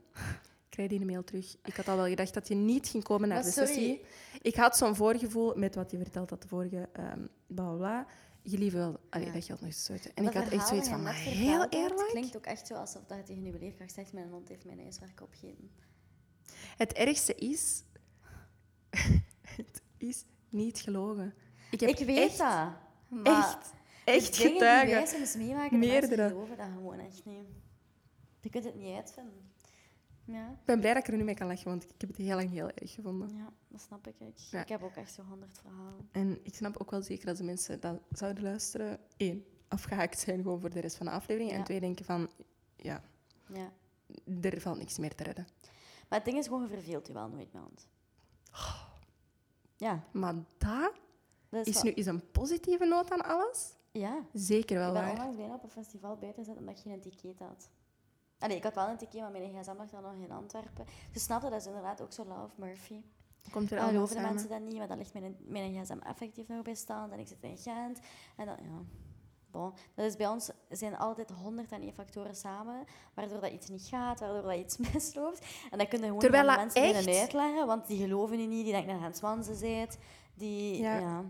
Krijg die een mail terug. Ik had al wel gedacht dat je niet ging komen naar Maar de sorry. sessie. Ik had zo'n voorgevoel met wat je verteld had, de vorige ehm bla bla bla. Je lief wel, allee, Ja. dat geldt nog eens uit. En Dat ik had echt zoiets dat van, maar heel eerlijk. klinkt ook echt zo alsof dat je tegen je leerkracht zegt, mijn hond heeft mijn ijswerk opgegeten. Het ergste is, het is niet gelogen. Ik heb Ik weet echt, dat. Maar echt, echt dingen getuigen. die wij soms meemaken, de Meerdere. mensen geloven dat gewoon echt niet. Je kunt het niet uitvinden. Ja, Ik ben blij dat ik er nu mee kan lachen, want ik heb het heel lang heel erg gevonden. ja dat snap ik. Ik, Ja. ik heb ook echt zo honderd verhalen. En ik snap ook wel zeker dat de mensen dat zouden luisteren. Eén, afgehaakt zijn gewoon voor de rest van de aflevering. En twee, denken van, ja, Ja. er valt niks meer te redden. Maar het ding is gewoon, je verveelt je wel nooit met ons. Ja, Maar dat dat is, nu is een positieve noot aan alles. Ja, Zeker wel ik ben waar. onlangs bijna op een festival buiten gezet omdat ik geen ticket had. Allee, ik had wel een ticket, maar mijn gsm lag dan nog in Antwerpen. Dus snapte, dat is inderdaad ook zo Love Murphy. Komt er Dan allemaal geloven de mensen dat niet, maar dan ligt mijn, mijn gsm effectief nog bij stand en ik zit in Gent. En dan, ja, bon. Dat is bij ons zijn altijd 101 factoren samen, waardoor dat iets niet gaat, waardoor dat iets misloopt. En dat kunnen gewoon Terwijl mensen echt- binnen uitleggen, want die geloven je niet, die denken dat het zwansen bent. Die, Ja. ja.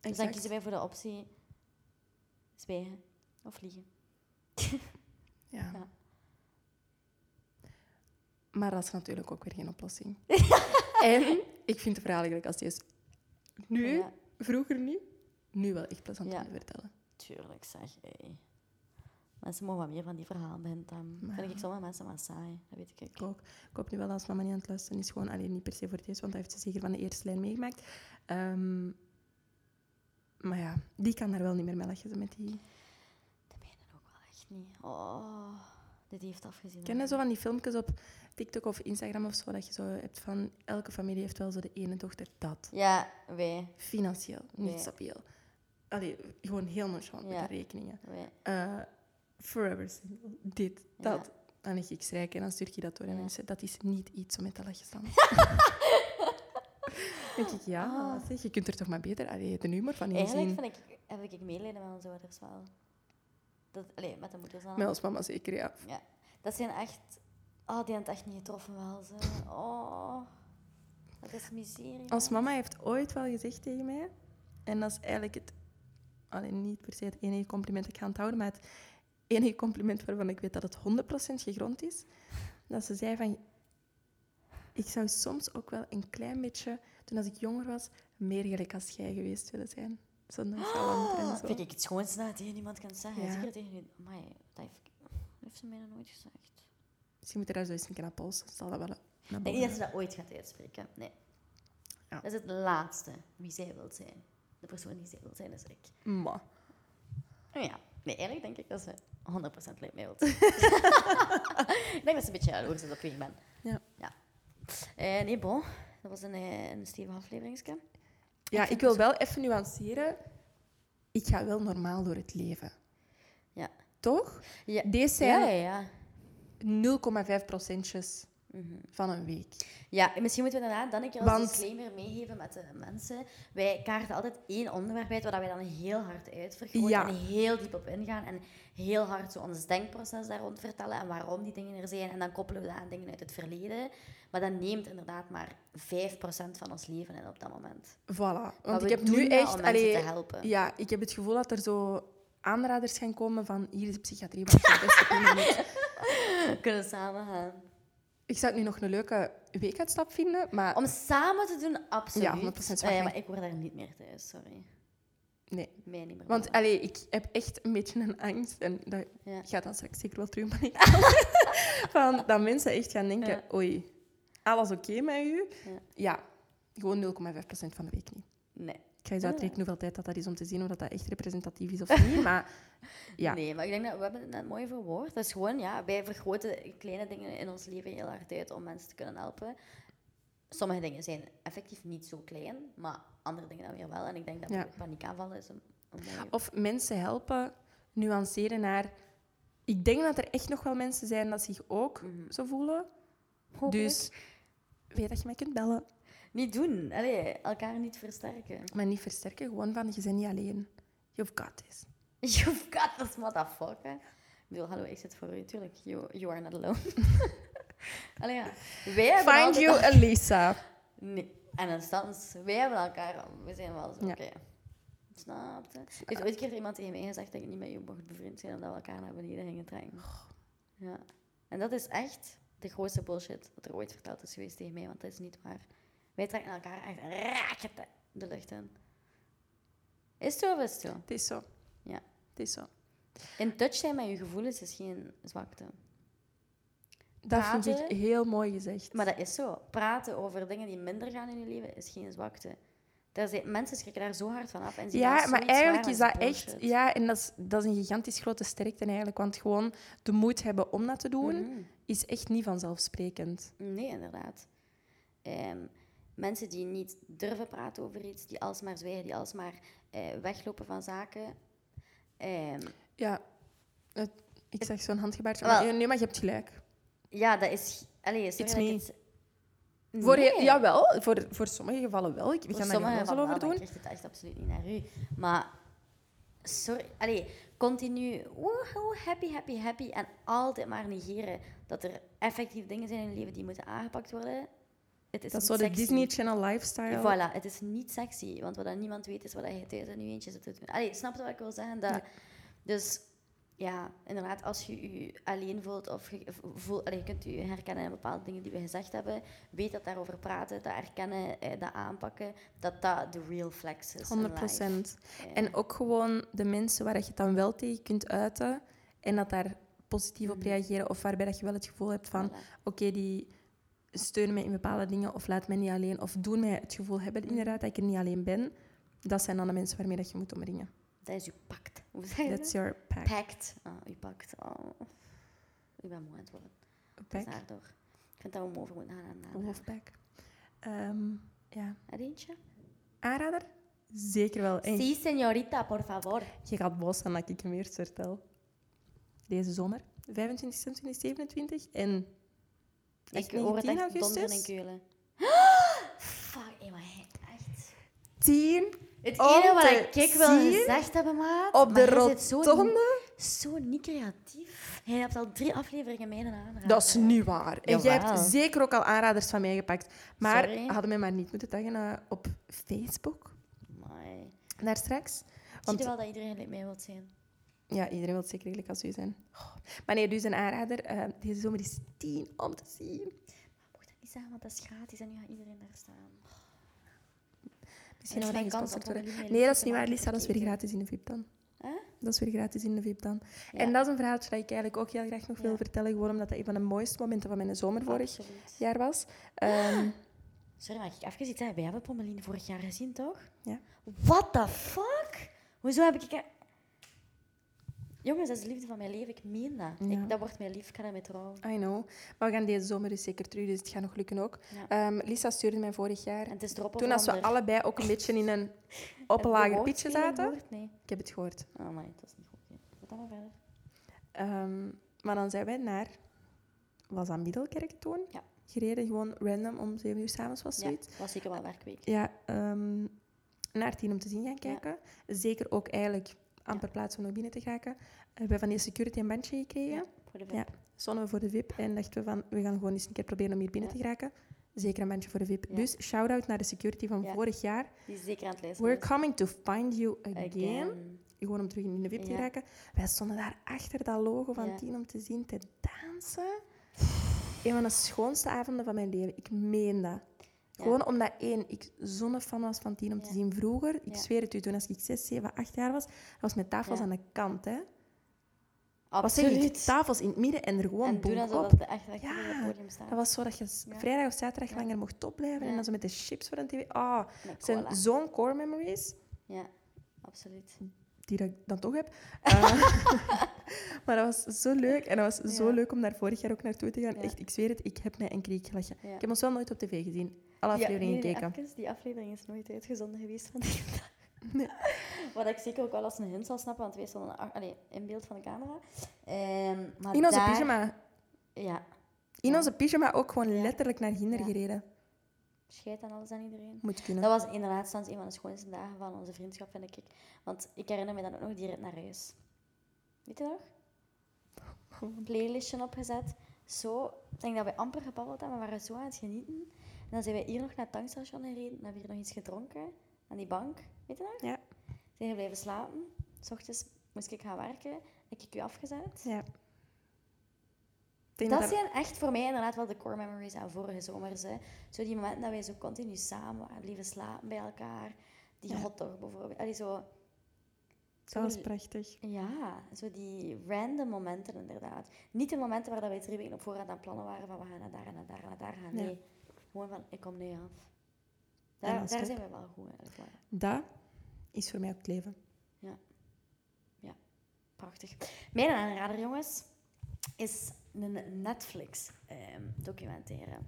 Dus dan kiezen wij voor de optie zwijgen of liegen. Ja. Ja. Maar dat is natuurlijk ook weer geen oplossing. en ik vind de verhalen gelijk als die is nu, Ja, vroeger niet, nu wel echt plezant om te vertellen. tuurlijk zeg. Ey. Mensen mogen wat meer van die verhalen. Dan Maar vind ik sommige mensen maar saai. Dat weet ik. Ook. Ik hoop nu wel als mama niet aan het luisteren is, gewoon alleen niet per se voor het eerst, want dat heeft ze zeker van de eerste lijn meegemaakt. Ehm, maar ja, die kan daar wel niet meer mee lachen, met die... Dat meen ook wel echt niet. Oh, dit heeft afgezien. Ken je zo van die filmpjes op TikTok of Instagram of zo, dat je zo hebt van elke familie heeft wel zo de ene dochter dat. Ja, wij. Financieel, niet stabiel. Allee, gewoon heel nonchalant met Ja. de rekeningen. Eh, forever single, dit, Ja. dat. Dan leg ik schrijken en dan stuur je dat door. En Ja. mensen, dat is niet iets om met te lachen staan. denk ik, ja, Ah. zeg, je kunt er toch maar beter allee, de humor van Eigenlijk inzien. vind ik, heb ik medelijden met onze ouders wel. Dat, allee, met de moeders dan. Met ons mama zeker, ja. Ja. Dat zijn echt... Oh, die het echt niet getroffen wel. Ze. Oh, dat is miserie. Ons mama heeft ooit wel gezegd tegen mij, en dat is eigenlijk het, alleen niet per se het enige compliment dat ik ga onthouden, maar het enige compliment waarvan ik weet dat het 100% gegrond is, dat ze zei van, ik zou soms ook wel een klein beetje, toen als ik jonger was, meer gelijk als jij geweest willen zijn. Zo nonchalant en Ah, zo. vind ik het schoonste dat je tegen iemand kan zeggen. Ja. Zeker tegen je... Amai, dat heeft, heeft ze mij nog nooit gezegd. Misschien moet je daar zo eens een keer naar polsen, zal dat wel naar Ik denk dat ze dat ooit gaat uitspreken. Nee. Ja. Dat is het laatste wie zij wil zijn. De persoon die zij wil zijn is ik. Maar, Oh ja. Nee, eerlijk denk ik dat ze 100% lijkt mij wilt. ik denk dat ze een beetje jaloers is op wie ik ben. Ja. ja. Eh, nee, bon. Dat was een, eh, een stevig afleveringsje. ja, ik wil wel even nuanceren. Ik ga wel normaal door het leven. Ja. Toch? Ja. Deze Ja, zijn ja, ja. 0,5 procentjes van een week. Ja, misschien moeten we inderdaad dan een keer als Want- disclaimer meegeven met de mensen. Wij kaarten altijd één onderwerp uit waar wij dan heel hard uitvergroten Ja. en heel diep op ingaan en heel hard zo ons denkproces daar rond vertellen en waarom die dingen er zijn. En dan koppelen we dat aan dingen uit het verleden. Maar dat neemt inderdaad maar 5% van ons leven in op dat moment. Voilà. Maar Want ik heb nu echt... om allee, te helpen. Ja, ik heb het gevoel dat er zo aanraders gaan komen van hier is de psychiatrie, wat je het beste kunnen samen gaan. Ik zou het nu nog een leuke weekuitstap vinden, maar Om samen te doen, absoluut. Ja, 100% Eh, waar. maar ik word daar niet meer thuis, sorry. nee. Mij niet meer. Want allee, ik heb echt een beetje een angst, en dat Ja. gaat dan straks zeker wel terug, maar van dat mensen echt gaan denken, Ja. oei, alles oké met u? Ja. Ja, gewoon 0,5% van de week niet. Nee. Ik ga eens Ja. uitrekenen hoeveel tijd dat, dat is om te zien of dat, dat echt representatief is of niet, maar ja. Nee, maar ik denk dat we hebben het net mooi verwoord. Dat is gewoon, ja, wij vergroten kleine dingen in ons leven heel hard uit om mensen te kunnen helpen. Sommige dingen zijn effectief niet zo klein, maar andere dingen dan weer wel. En ik denk dat Ja. paniekaanvallen is een, een mooie... Of mensen helpen nuanceren naar... Ik denk dat er echt nog wel mensen zijn dat zich ook Mhm. zo voelen. Dus weet dat je mij kunt bellen. Niet doen. Allee, elkaar niet versterken. Maar niet versterken, gewoon van je bent niet alleen. You've got this. You've got this motherfucker. Ik bedoel, hallo, ik zit voor u, tuurlijk. You, you are not alone. Allee, ja. Wij Find you al- a Lisa. Nee. En een stans. Wij hebben elkaar... We zijn wel zo, Ja. oké. Snap je? Heeft ooit keer iemand tegen mij gezegd dat ik niet met je mocht bevriend zijn omdat we elkaar naar beneden gingen trekken. Ja. En dat is echt de grootste bullshit wat er ooit verteld is geweest tegen mij, want dat is niet waar. Wij trekken elkaar echt raket de lucht in. Is het zo of is het zo? Het is zo. Ja. Het is zo. In touch zijn met je gevoelens is geen zwakte. Dat vind ik heel mooi gezegd. Maar dat is zo. Praten over dingen die minder gaan in je leven is geen zwakte. Daar zijn, mensen schrikken daar zo hard van af. En ja, maar eigenlijk is dat echt... Ja, en dat is, dat is een gigantisch grote sterkte eigenlijk. Want gewoon de moed hebben om dat te doen, Mhm. is echt niet vanzelfsprekend. Nee, inderdaad. Ehm, mensen die niet durven praten over iets, die alsmaar zwijgen, die alsmaar eh, weglopen van zaken. Ehm, Ja, het- ik zeg zo'n handgebaartje. Maar, nee, maar je hebt gelijk. ja, dat is... Allee, sorry dat ik het... Voor je, Nee. jawel, voor, voor sommige gevallen wel. Ik, we Voor gaan daar geen over wel, doen. Ik richt het echt absoluut niet naar u. Maar, sorry, allee, continu woehoe, happy, happy, happy en altijd maar negeren dat er effectief dingen zijn in je leven die moeten aangepakt worden. Het is Dat is zo de. Disney Channel lifestyle. Voilà, het is niet sexy, want wat niemand weet is wat je thuis in je eentje zit te doen. Allee, snap je wat ik wil zeggen? Dat, Ja. Dus ja, inderdaad, als je je alleen voelt of je, voelt, allee, je kunt je herkennen in bepaalde dingen die we gezegd hebben, weet dat daarover praten, dat erkennen, eh, dat aanpakken, dat dat de real flex is. in 100 life. procent. Ja. En ook gewoon de mensen waar je het dan wel tegen kunt uiten en dat daar positief op Mhm. reageren of waarbij dat je wel het gevoel hebt van Voilà. oké, die steunen mij in bepaalde dingen of laat mij niet alleen of doen mij het gevoel hebben Mhm. inderdaad dat ik er niet alleen ben. Dat zijn dan de mensen waarmee dat je moet omringen. Dat is uw pact. Hoe zeg je That's your pack. Pact. Oh, uw pact. Oh. Ik ben moe aan het worden. Dus daardoor. Ik vind dat we hem over moeten gaan aan nadenken. Wolfpack. Ehm, ja. Eentje? Aanrader? Zeker wel. En Sí, señorita, por favor. je gaat boos zijn dat ik hem eerst vertel. Deze zomer, 25, 26, 27 en echt Ik hoor het 19 echt donderen en keulen. Fuck, hé, maar hij- echt. 10 Het enige wat ik wil zien gezegd hebben, maat. op de rotonde. zo niet creatief. Jij hebt al drie afleveringen mee aan. Dat is niet waar. En jij hebt zeker ook al aanraders van mij gepakt. Maar Sorry. hadden mij maar niet moeten taggen eh, op Facebook, daar straks. Zie Want je wel dat iedereen gelijk mee wilt zijn? Ja, iedereen wil zeker gelijk als u zijn. Oh. Maar nee, dus een aanrader. eh, deze zomer is 10 om te zien. Mocht dat niet zeggen, want dat is gratis en nu gaat iedereen daar staan. Misschien we mijn kans gesponsord worden. Nee, dat is niet waar, Lisa. Dat is weer gratis in de VIP dan. Hè? Dat is weer gratis in de VIP dan. Ja. En dat is een verhaaltje dat ik eigenlijk ook heel graag nog wil Ja. vertellen. Gewoon omdat dat een van de mooiste momenten van mijn zomer vorig Absoluut. jaar was. Ehm, Sorry, mag ik even iets zeggen? Wij hebben Pommeline vorig jaar gezien, toch? Ja. What the fuck? Hoezo heb ik... Jongens, dat is de liefde van mijn leven. Ik meen dat. Ja. Ik, dat wordt mijn lief. Ik ga daarmee trouwen. I know. Maar we gaan deze zomer dus zeker terug, dus het gaat nog lukken ook. Ja. Ehm, Lisa stuurde mij vorig jaar. En het is erop Toen als we allebei ook een beetje in een op Heb een je lager de pitje zaten. gehoord? Nee. Ik heb het gehoord. Oh, nee, dat is niet goed. Wat dan maar verder. Ehm, maar dan zijn wij naar... Was aan Middelkerk toen? Ja. gereden, gewoon random, om zeven uur s'avonds was Ja, zoiets. was zeker wel werkweek. Ja, ehm, naar tien om te zien gaan kijken. Zeker ook eigenlijk amper plaats om naar binnen te geraken. We hebben van die security een bandje gekregen. Ja, voor de VIP. Ja. Stonden we voor de VIP en dachten we van, we gaan gewoon eens een keer proberen om hier binnen Ja. te geraken. Zeker een bandje voor de VIP. Ja. Dus shout-out naar de security van Ja. vorig jaar. Die is zeker aan het luisteren. We're coming to find you is. again. Gewoon om terug in de VIP te Ja. geraken. Wij stonden daar achter dat logo van Ja. tien om te zien, te dansen. Een van de schoonste avonden van mijn leven. Ik meen dat. Gewoon omdat, één, ik zo'n fan was van tien om te zien vroeger. Ik zweer het u, toen als ik zes, zeven, acht jaar was, dat was met tafels aan de kant. Hè. Wat zeg Absoluut. ik? Tafels in het midden en er gewoon en doen bonk alsof op. dat echt Ja, het podium staat. Dat was zo dat je Ja. vrijdag of zaterdag Ja. langer mocht opblijven en dan zo met de chips voor de tv. Ah, het zijn zo'n core memories Ja, absoluut. die dat ik dan toch heb. Eh, maar dat was zo leuk. En dat was zo leuk om daar vorig jaar ook naartoe te gaan. Echt, ik zweer het, ik heb mij een kriek gelachen. Ik heb ons wel nooit op tv gezien. Alle Ja, afleveringen nee, nee, gekeken. even, die aflevering is nooit uitgezonden geweest van die Nee. Wat ik zeker ook wel als een hint zal snappen, want wij stonden allee, in beeld van de camera. Ehm, maar In onze daar- pyjama. Ja, In Ja. onze pyjama ook gewoon Ja. letterlijk naar Ginder Ja. gereden. scheid aan alles aan iedereen. Moet kunnen. Dat was inderdaad soms een van de schoonste dagen van onze vriendschap, vind ik. Want ik herinner me dan ook nog die rit naar huis. Weet je nog? Een playlistje opgezet. Zo, ik denk dat we amper gebabbeld hebben, maar we waren zo aan het genieten. En dan zijn we hier nog naar het tankstation gereden en hebben hier nog iets gedronken aan die bank. Weet je nog? Ja. Zijn we blijven slapen. S ochtends moest ik gaan werken. Heb ik u afgezet. Ja. Dat dat zijn echt voor mij inderdaad wel de core memories aan vorige zomers. Hè. Zo die momenten dat wij zo continu samen bleven slapen bij elkaar. Die Ja. hotdog bijvoorbeeld. Allee, zo, dat was zo- prachtig. ja, zo die random momenten inderdaad. Niet de momenten waar dat wij drie weken op voorhand aan plannen waren van we gaan naar daar en naar daar en naar daar gaan. Ja. Gewoon van ik kom nu af. Daar, is daar zijn we wel goed. Voilà. Dat is voor mij ook het leven. Prachtig. Mijn aanrader, jongens, is een Netflix-documentaire.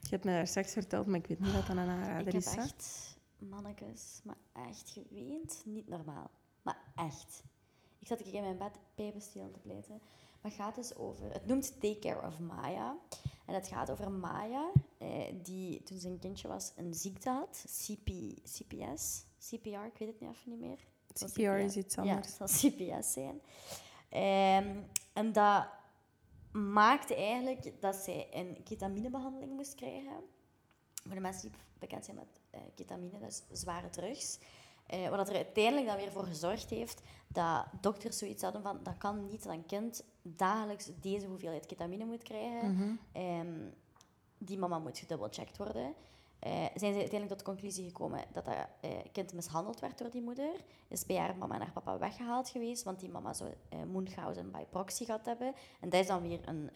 Je hebt me daar straks verteld, maar ik weet niet wat dat een aanrader ik heb is. echt, mannekes, maar echt geweend. Niet normaal. Maar echt. Ik zat in mijn bed pijpenstiel te pleiten. Maar het gaat dus over... Het noemt Take Care of Maya. En het gaat over Maya, eh, die toen ze een kindje was een ziekte had. CP, CPS, CPR, ik weet het niet even niet meer. CPR is iets Ja, anders. het zal CPS zijn. Ehm, en dat maakte eigenlijk dat zij een ketaminebehandeling moest krijgen. Voor de mensen die bekend zijn met eh, ketamine, dat is zware drugs. Eh, wat er uiteindelijk dan weer voor gezorgd heeft dat dokters zoiets hadden van dat kan niet dat een kind dagelijks deze hoeveelheid ketamine moet krijgen. Mhm. Ehm, die mama moet gedubbelcheckt worden. Eh, zijn ze uiteindelijk tot de conclusie gekomen dat dat eh, kind mishandeld werd door die moeder. Is bij haar mama en haar papa weggehaald geweest, want die mama zou eh Munchausen by proxy gehad hebben. En dat is dan weer een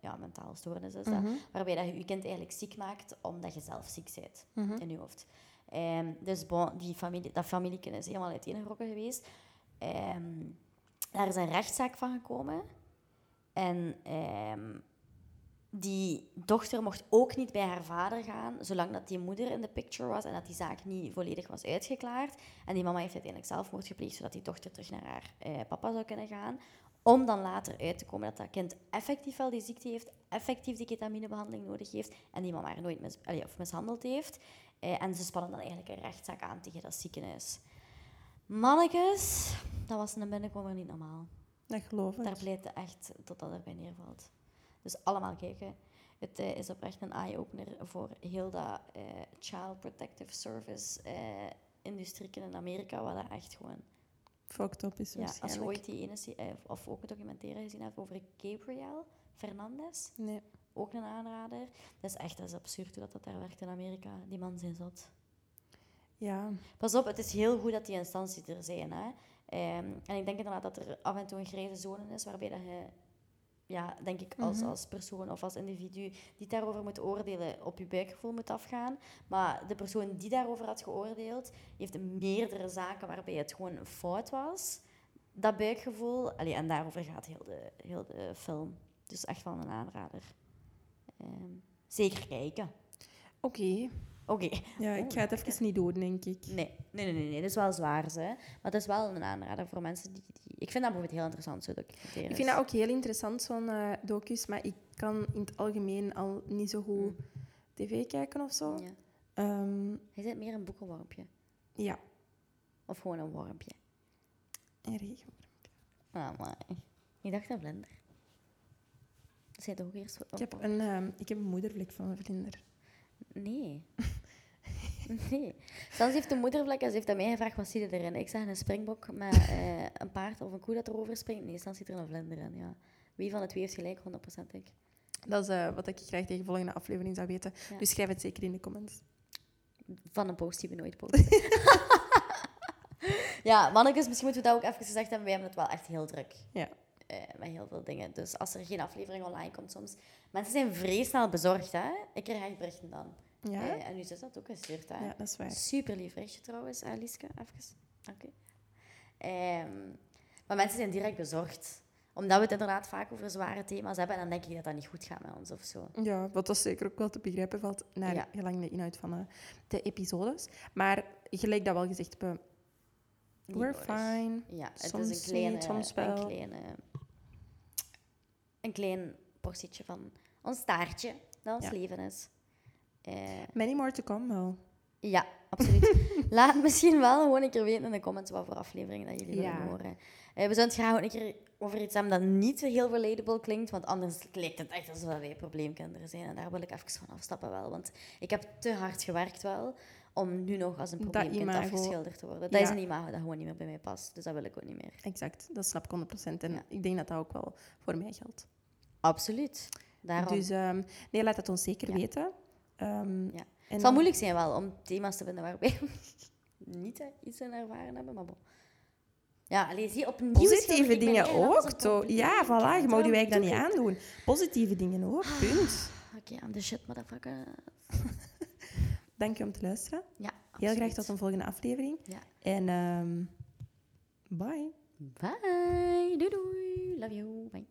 ja, mentale stoornis, is dat, Mhm. waarbij dat je je kind eigenlijk ziek maakt omdat je zelf ziek bent Mhm. in je hoofd. Ehm, dus bon, die familie, dat familie is helemaal uiteengerokken geweest. Ehm, daar is een rechtszaak van gekomen. En ehm, die dochter mocht ook niet bij haar vader gaan, zolang dat die moeder in de picture was en dat die zaak niet volledig was uitgeklaard. En die mama heeft uiteindelijk zelfmoord gepleegd, zodat die dochter terug naar haar eh, papa zou kunnen gaan. Om dan later uit te komen dat dat kind effectief wel die ziekte heeft, effectief die ketaminebehandeling nodig heeft en die mama haar nooit mis, of mishandeld heeft. Eh, en ze spannen dan eigenlijk een rechtszaak aan tegen dat ziekenhuis. Mannekes, dat was een binnenkomer niet normaal. Dat geloof ik. Daar pleit echt totdat erbij neervalt. Dus allemaal kijken. Het eh, is oprecht een eye-opener voor heel dat eh, Child Protective Service eh industrie in Amerika, waar dat echt gewoon... Fucked up is Ja, als je ooit die ene, of ook een documentaire gezien hebt over Gabriel Fernandez, Nee. ook een aanrader. Dat is echt dat is absurd hoe dat, dat daar werkt in Amerika. Die man zijn zot. Ja. Pas op, het is heel goed dat die instanties er zijn. Hè. Ehm, en ik denk inderdaad dat er af en toe een grijze zone is waarbij dat je, ja, denk ik, als, Mhm. als persoon of als individu die daarover moet oordelen, op je buikgevoel moet afgaan. Maar de persoon die daarover had geoordeeld, heeft meerdere zaken waarbij het gewoon fout was. Dat buikgevoel, allee, en daarover gaat heel de, heel de film. Dus echt wel een aanrader. Ehm, zeker kijken. Oké. Oké. Ja, ik ga het even niet doen, denk ik. Nee, nee, nee, nee, nee. Dat is wel zwaar, hè. Maar het is wel een aanrader voor mensen die... die... Ik vind dat bijvoorbeeld heel interessant, zo documentaires. Ik vind dat ook heel interessant, zo'n eh docus, maar ik kan in het algemeen al niet zo goed tv kijken of zo. Ja. Ehm, Hij zit meer een boekenwormpje. ja, Of gewoon een wormpje. een regenworm. Ah, maar... Ik dacht een vlinder. Dat zei toch ook eerst... Ik heb een, ehm, ik heb een moedervlek van een vlinder. Nee. nee. Sans heeft een moedervlek en ze heeft aan mij gevraagd, wat zie je erin? Ik zeg een springbok met eh, een paard of een koe dat erover springt. Nee, Sans ziet er een vlinder in, ja. Wie van de twee heeft gelijk? 100% ik. Dat is eh, wat ik graag tegen de volgende aflevering zou weten. Ja. Dus schrijf het zeker in de comments. Van een post die we nooit posten. ja, mannetjes, misschien moeten we dat ook even gezegd hebben. Wij hebben het wel echt heel druk. Ja. Eh, met heel veel dingen. Dus als er geen aflevering online komt soms... Mensen zijn vrij snel bezorgd, hè. Ik krijg echt berichten dan. Ja, Eh, en nu is dat ook gestuurd, hè. ja dat is waar. Super lief berichtje trouwens, uh, Lieske. Even. Oké. Ehm, maar mensen zijn direct bezorgd. Omdat we het inderdaad vaak over zware thema's hebben. En dan denk ik dat dat niet goed gaat met ons of zo. Ja, wat dat zeker ook wel te begrijpen valt naar Ja. gelang de inhoud van eh, de episodes. Maar gelijk dat wel gezegd hebben, we're fine. Ja, het Soms is een kleine, soms wel. Een, kleine, een klein portietje van ons taartje dat ons Ja. leven is. Eh, Many more to come wel. ja, absoluut. Laat misschien wel gewoon een keer weten in de comments wat voor afleveringen dat jullie willen horen. Eh, we zullen het graag ook een keer over iets hebben dat niet heel relatable klinkt, want anders lijkt het echt alsof wij probleemkinderen zijn. En daar wil ik even van afstappen wel, want ik heb te hard gewerkt wel om nu nog als een Dat probleemkind afgeschilderd te worden. Dat is Ja. een imago dat gewoon niet meer bij mij past, dus dat wil ik ook niet meer. Exact, dat snap ik 100%. En Ja. ik denk dat dat ook wel voor mij geldt. Absoluut. Daarom. Dus ehm, nee, laat het ons zeker Ja. weten. Ehm, Ja. Het zal moeilijk zijn wel om thema's te vinden waarbij we niet iets in ervaren hebben, maar bon. Ja, allee, zie, opnieuw Positieve dingen ook. Zo. Ja, voilà, je mag je werk dan niet aandoen. Positieve dingen ook, punt. Oké, I'm the shit, motherfucker. Dank je om te luisteren. Ja, Heel graag tot een volgende aflevering. Ja. En ehm, bye. Bye. Doei doei. Love you. Bye.